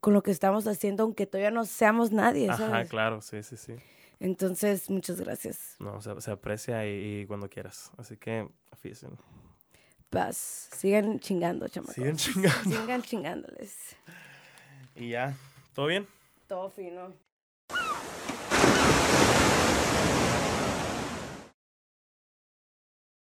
con lo que estamos haciendo, aunque todavía no seamos nadie, ¿sabes? Ajá, claro, sí, sí, sí. Entonces, muchas gracias. No, se, se aprecia y, cuando quieras. Así que, fíjense. Paz. Sigan chingando, chamacos. Sigan chingando. Sigan chingándoles. Y ya, ¿todo bien? Todo fino.